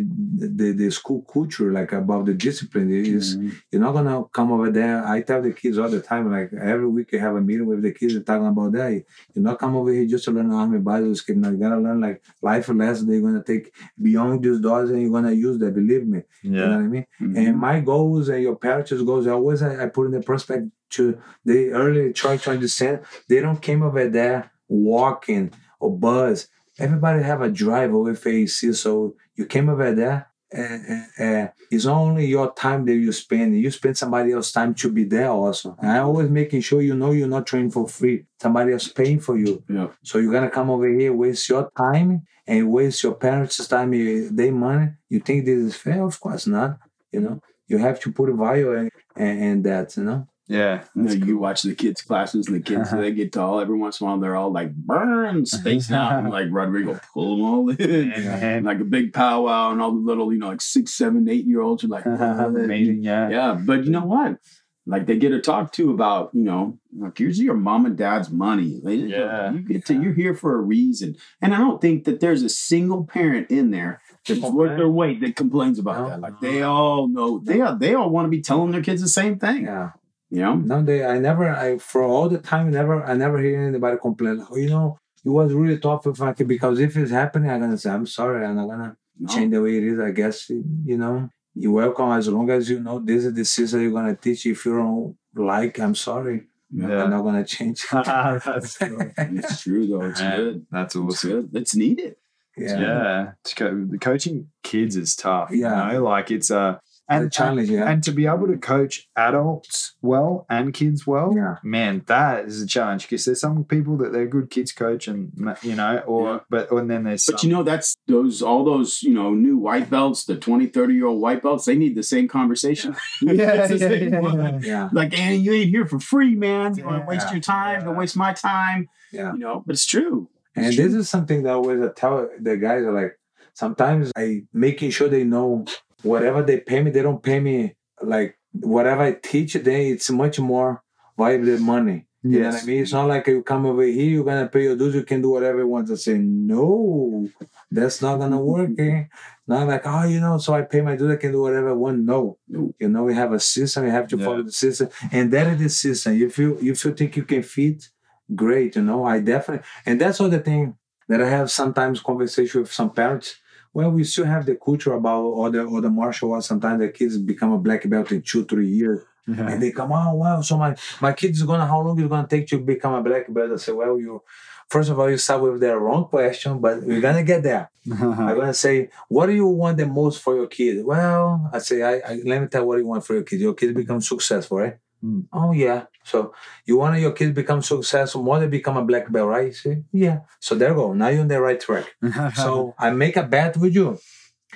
the, the school culture, like about the discipline. Is Mhm. you're not gonna come over there. I tell the kids all the time, like every week I have a meeting with the kids and talking about that. You're not come over here just to learn army bible skill. Now you gotta learn like life lessons they're gonna take beyond these doors and you're gonna use that. Believe me. Yeah. You know what I mean? Mhm. And my goals and your parents' goals, I always I, I put in the prospect to they early try to understand they don't came over there walking or bus. Everybody have a drive with AC, so you came over there. And, and, and it's only your time that you spend, you spend somebody else's time to be there also. And I always making sure you know you're not training for free. Somebody else paying for you. Yeah. So you're gonna come over here, waste your time and waste your parents' time, eh, their money. You think this is fair? Of course not. You know, you have to put a value in, in, in that. You know. Yeah, You, know, you watch the kids' classes and the kids, uh-huh. they get tall. Every once in a while, they're all like burn, spacing out, and like Rodrigo pull them all in. And like a big powwow, and all the little, you know, like six, seven, eight year olds are like, uh-huh, "Amazing, Yeah, yeah. But you know what? Like they get to talk to about, you know, like here's your mom and dad's money. They- Yeah. you get to, you're here for a reason. And I don't think that there's a single parent in there that's oh, worth their weight that complains about No. that. Like they all know, they all, they all want to be telling their kids the same thing. Yeah. You know? No, they. I never. I for all the time, never. I never hear anybody complain. Like, oh, you know, it was really tough with Frankie because if it's happening, I'm gonna say I'm sorry. I'm not gonna No. change the way it is. I guess you know. you're welcome as long as you know this is the system you're gonna teach. If you don't like, I'm sorry. Yeah. I'm not gonna change. That's cool. It's true though. It's Man, good. That's It's awesome. good. It's needed. yeah. Yeah, To co- the coaching kids is tough. Yeah. you know? like it's a And and uh, challenge, yeah. and to be able to coach adults well and kids well, Yeah. man, that is a challenge because there's some people that they're good kids coach and you know, or Yeah. but and then there's But some, you know, that's those all those, you know, new white belts, the 20, 30 year old white belts, they need the same conversation. yeah, yeah, yeah, yeah. Like, and you ain't here for free, man. You want to waste your time, don't waste my time. Yeah. You know, but it's true. And It's this is something that I always tell the guys are like sometimes I making sure they know whatever they pay me, they don't pay me like whatever I teach then it's much more valuable than money. You know what I mean? It's not like you come over here, you're gonna pay your dues, you can do whatever you want. I say, no, that's not gonna work. Eh? Not like, oh, you know, so I pay my dues, I can do whatever I want. No. You know, we have a system, you have to Yeah. follow the system. And that is the system. If you if you think you can fit, great, you know. I definitely and that's all the thing that I have sometimes conversation with some parents. Well, we still have the culture about all the all the martial arts. Sometimes the kids become a black belt in two, three years. Yeah. And they come, oh wow, so my my kid is gonna how long is it gonna take to become a black belt? I say, well, you first of all you start with the wrong question, but we're gonna get there. Uh-huh. I'm gonna say, what do you want the most for your kid? Well, I say, I, I let me tell you what you want for your kid. Your kid become successful, right? Mm. Oh yeah. So you want your kids become successful, want than become a black belt, right? You say, yeah. So there you go. Now you're on the right track. So I make a bet with you.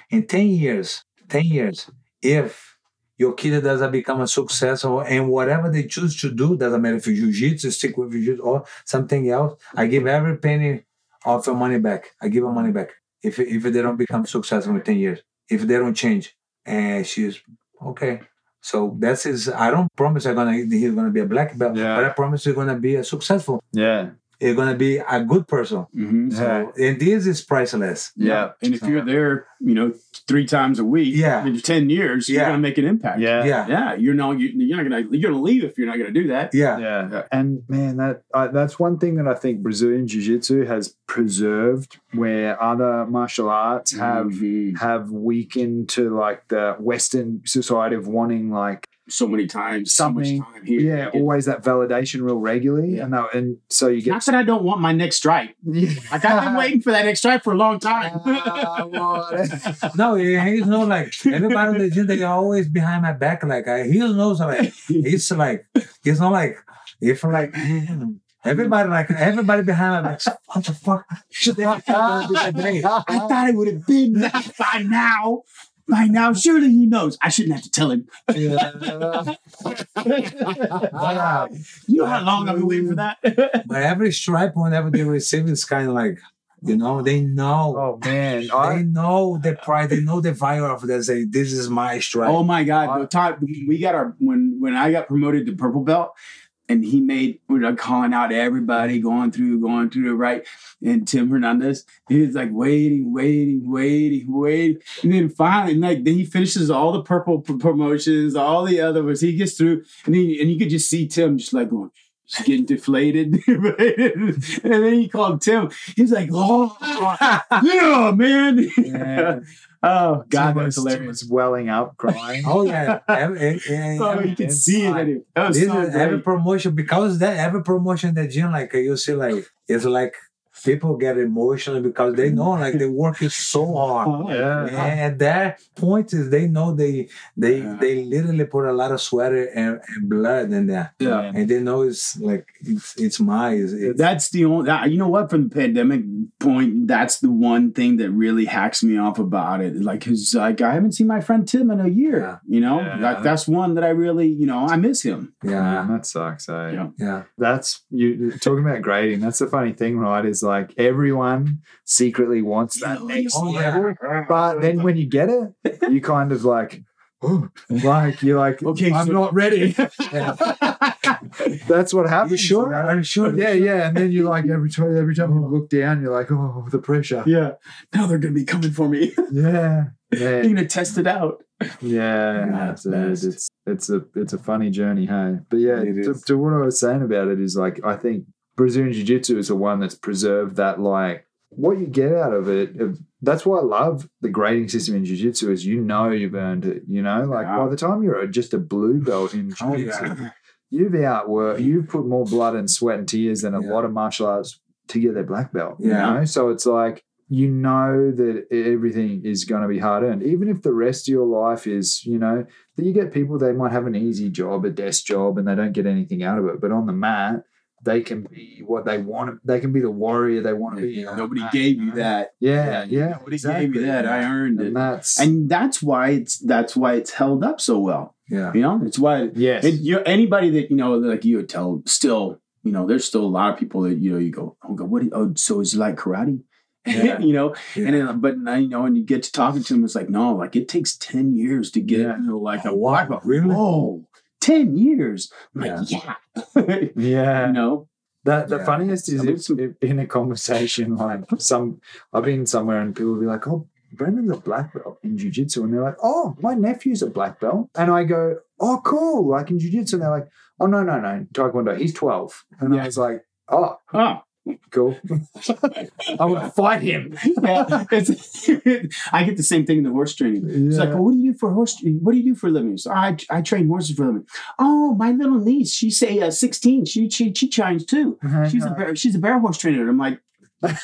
In 10 years, 10 years, if your kid doesn't become a successful and whatever they choose to do, doesn't matter if you jiu-jitsu, stick with jiu-jitsu or something else, I give every penny of your money back. I give her money back. If if they don't become successful in 10 years, if they don't change. And she's okay. So that's his I don't promise I'm gonna he's gonna be a black belt, Yeah. but I promise he's gonna be a successful. yeah, He's gonna be a good person. Mhm. So and this is priceless. yeah, And if you're there, you know, three times a week, Yeah. in 10 years, you're going to make an impact. yeah, Yeah. Yeah. You're not, you- you're not going to, you're going to leave if you're not going to do that. Yeah. Yeah. Yeah. And man, that uh, that's one thing that I think Brazilian Jiu Jitsu has preserved, where other martial arts have Mhm. have weakened to like the Western society of wanting like so many times, Something- so much time here. yeah, always that validation real regularly, Yeah. and that, and so you get. Not get that I don't want my next stripe. Like I've been waiting for that next strike for a long time. Ah, no, he's not like everybody in the gym. They are always behind my back. Like I, he knows like it's like it's not like if like man, everybody like everybody behind my back. What the fuck? Should they have done this today? I thought it would have been that by now. By now, surely he knows. I shouldn't have to tell him. Wow. You know how long I've been waiting for that? But every stripe, whenever they receive, is kind of like you know they know. oh man, They I know the pride. They know the value of that. Say, this is my stripe. oh my God! The time we got our when when I got promoted to purple belt, and he made we're like calling out everybody going through going through the right, and Tim Hernandez he was like waiting, waiting, waiting, waiting, and then finally like then he finishes all the purple promotions, all the other ones. He gets through, and he, and you could just see Tim just like going. Just getting deflated, and then he called Tim. He's like, "Oh, yeah, man!" Yeah. Oh God, Tim that's was- Tim hilarious. was welling up, crying. Oh yeah, every, and- and- Oh, you can see it. in. That was this so is every promotion because that every promotion that gym like you see like it's like people get emotional because they know like they work is so hard. Oh, yeah. And at that point is they know they they Yeah. they literally put a lot of sweat and, and blood in there. Yeah. And they know it's like it's it's my it's, it's, That's the only. That, you know what? From the pandemic point, that's the one thing that really hacks me off about it. Like, cause like I haven't seen my friend Tim in a year. Yeah. You know, Yeah. like that's one that I really, you know, I miss him. yeah Man, that sucks. i Yeah. yeah That's you talking about grading. That's the funny thing, right? Is like everyone secretly wants that Yeah, next yeah. level, but then when you get it, you kind of like, oh, like you're like, Okay, I'm so- not ready. That's what happens. you sure you know? are you sure Yeah, yeah, and then you like every time every time you look down, you're like, oh, the pressure. yeah. Now they're gonna be coming for me. Yeah, They're gonna test it out. yeah. Dude, it's it's a it's a funny journey, hey. But yeah, It to, to what I was saying about it is like I think Brazilian Jiu Jitsu is the one that's preserved that like what you get out of it, uh, that's why I love the grading system in jiu-jitsu is you know you've earned it. You know, like Yeah. by the time you're just a blue belt in Oh, jiu-jitsu, yeah. you've outworked, you've put more blood and sweat and tears than a Yeah. lot of martial arts to get their black belt. You Yeah. know, so it's like you know that everything is going to be hard earned, even if the rest of your life is, you know, that you get people they might have an easy job, a desk job, and they don't get anything out of it, but on the mat. They can be what they want. They can be the warrior they want to be. Yeah. Nobody mat, gave you you that. Yeah, yeah. Nobody exactly. gave you that. I earned it. And that's and that's why it's that's why it's held up so well. Yeah. You know, it's why yes, and you anybody that you know, like you would tell, still, you know, there's still a lot of people that you know, you go, oh, go, what? Oh, so is it like karate? Yeah. you know, Yeah. and then, but you know, and you get to talking to them, it's like, no, like it takes ten years to get Yeah. you know, like a Oh, wow. black belt. Really? Whoa, ten years? I'm like, yeah, yeah. you know, The the Yeah. funniest is if, if in a conversation like some I've been somewhere and people will be like, "Oh, Brendan's a black belt in jiu-jitsu," and they're like, "Oh, my nephew's a black belt," and I go, "Oh, cool!" Like in jiu-jitsu, and they're like, "Oh, no, no, no, taekwondo, he's 12. and I was like, "Oh, oh, cool, I want to fight him." yeah, it's, I get the same thing in the horse training. It's like, well, what do you do for horse? Training? What do you do for a living? So I, I train horses for a living. Oh, my little niece, she's say uh, sixteen. She she she trains too. She's a bear, she's a bear horse trainer. And I'm like,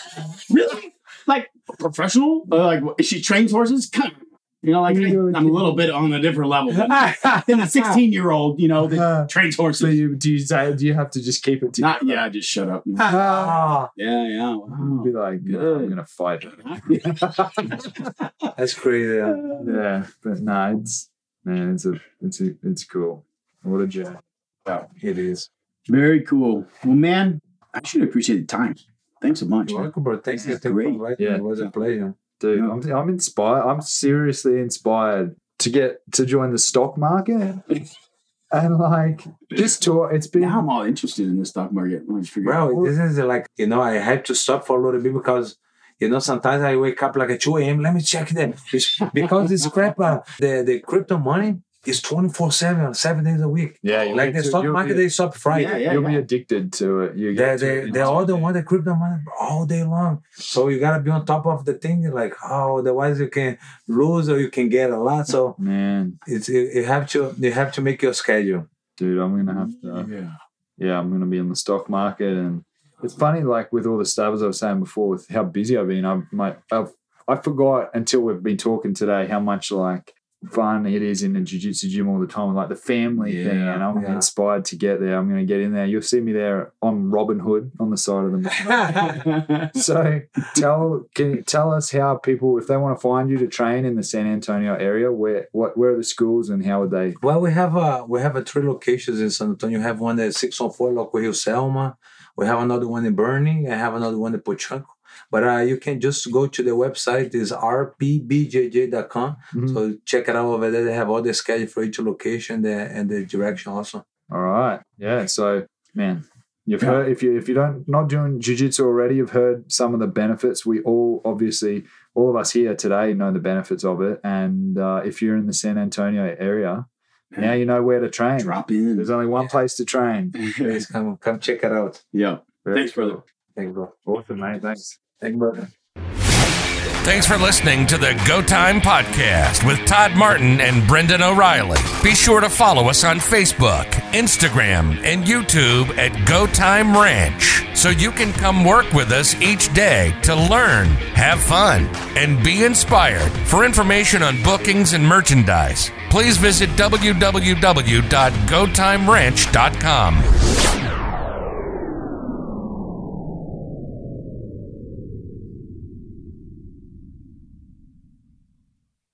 really? Like a professional? Uh, like she trains horses? Come on. You know, like You're I'm a little bit on a different level than a 16 year old. You know that trains So you, do you? Do you have to just keep it to? Not yeah, just shut up. Ah. Yeah, yeah. Wow. Be like, "No, Good. I'm gonna fight her. That's crazy. Yeah. yeah, but no, it's man, it's a, it's a, it's cool. What a journey. It is. Very cool. Well, man, I should appreciate the time. Thanks so much. You're welcome, bro. Thanks for great. inviting me. Yeah. It was a pleasure. Dude, Yeah. I'm, I'm inspired. I'm seriously inspired to get to join the stock market and like just talk. It's been Now I'm all interested in the stock market. Let me figure out. Bro, this is like, you know, I had to stop for a little bit because, you know, sometimes I wake up like at 2 a.m. Let me check that. It's- because this crap, uh, the, the crypto money is 24 7, seven days a week. yeah. you'll Like get the to- stock market, be- they stop Friday. Yeah, yeah. you'll be addicted to it. You They, get to they, it. they all the want the crypto money all day long. So you gotta be on top of the thing. Like, oh, otherwise you can lose or you can get a lot. So Man, it's you, you have to you have to make your schedule. dude, I'm gonna have to. Mm, yeah. yeah, I'm going to be in the stock market. And it's funny, like with all the stuff, as I was saying before, with how busy I've been, I've, my, I've, I forgot until we've been talking today how much like fun it is in the jiu-jitsu gym all the time, like the family thing. Yeah, And I'm yeah. inspired to get there. I'm going to get in there. You'll see me there on Robinhood on the side of the So tell can you tell us how people if they want to find you to train in the San Antonio area, where what where are the schools and how would they Well, we have a we have a three locations in San Antonio. We have one at six one four Loco Hill Selma. We have another one in Boerne. I have another one in Potranco. But uh, you can just go to the website is rpbjj.com. Mhm. So check it out over there. They have all the schedule for each location there and the direction also. All right. Yeah. So, man, you've Yeah. heard if you if you don't not doing jujitsu already, you've heard some of the benefits. We all obviously all of us here today know the benefits of it. And uh, if you're in the San Antonio area, now you know where to train. Drop in. There's only one Yeah. place to train. Please come come check it out. yeah. Very Thanks, brother. Thanks, bro. Awesome, mate. Thanks. Thanks, brother. Thanks for listening to the Go Time Podcast with Todd Martin and Brendan O'Reilly. Be sure to follow us on Facebook, Instagram, and YouTube at Go Time Ranch so you can come work with us each day to learn, have fun, and be inspired. For information on bookings and merchandise, please visit www.gotimeranch.com.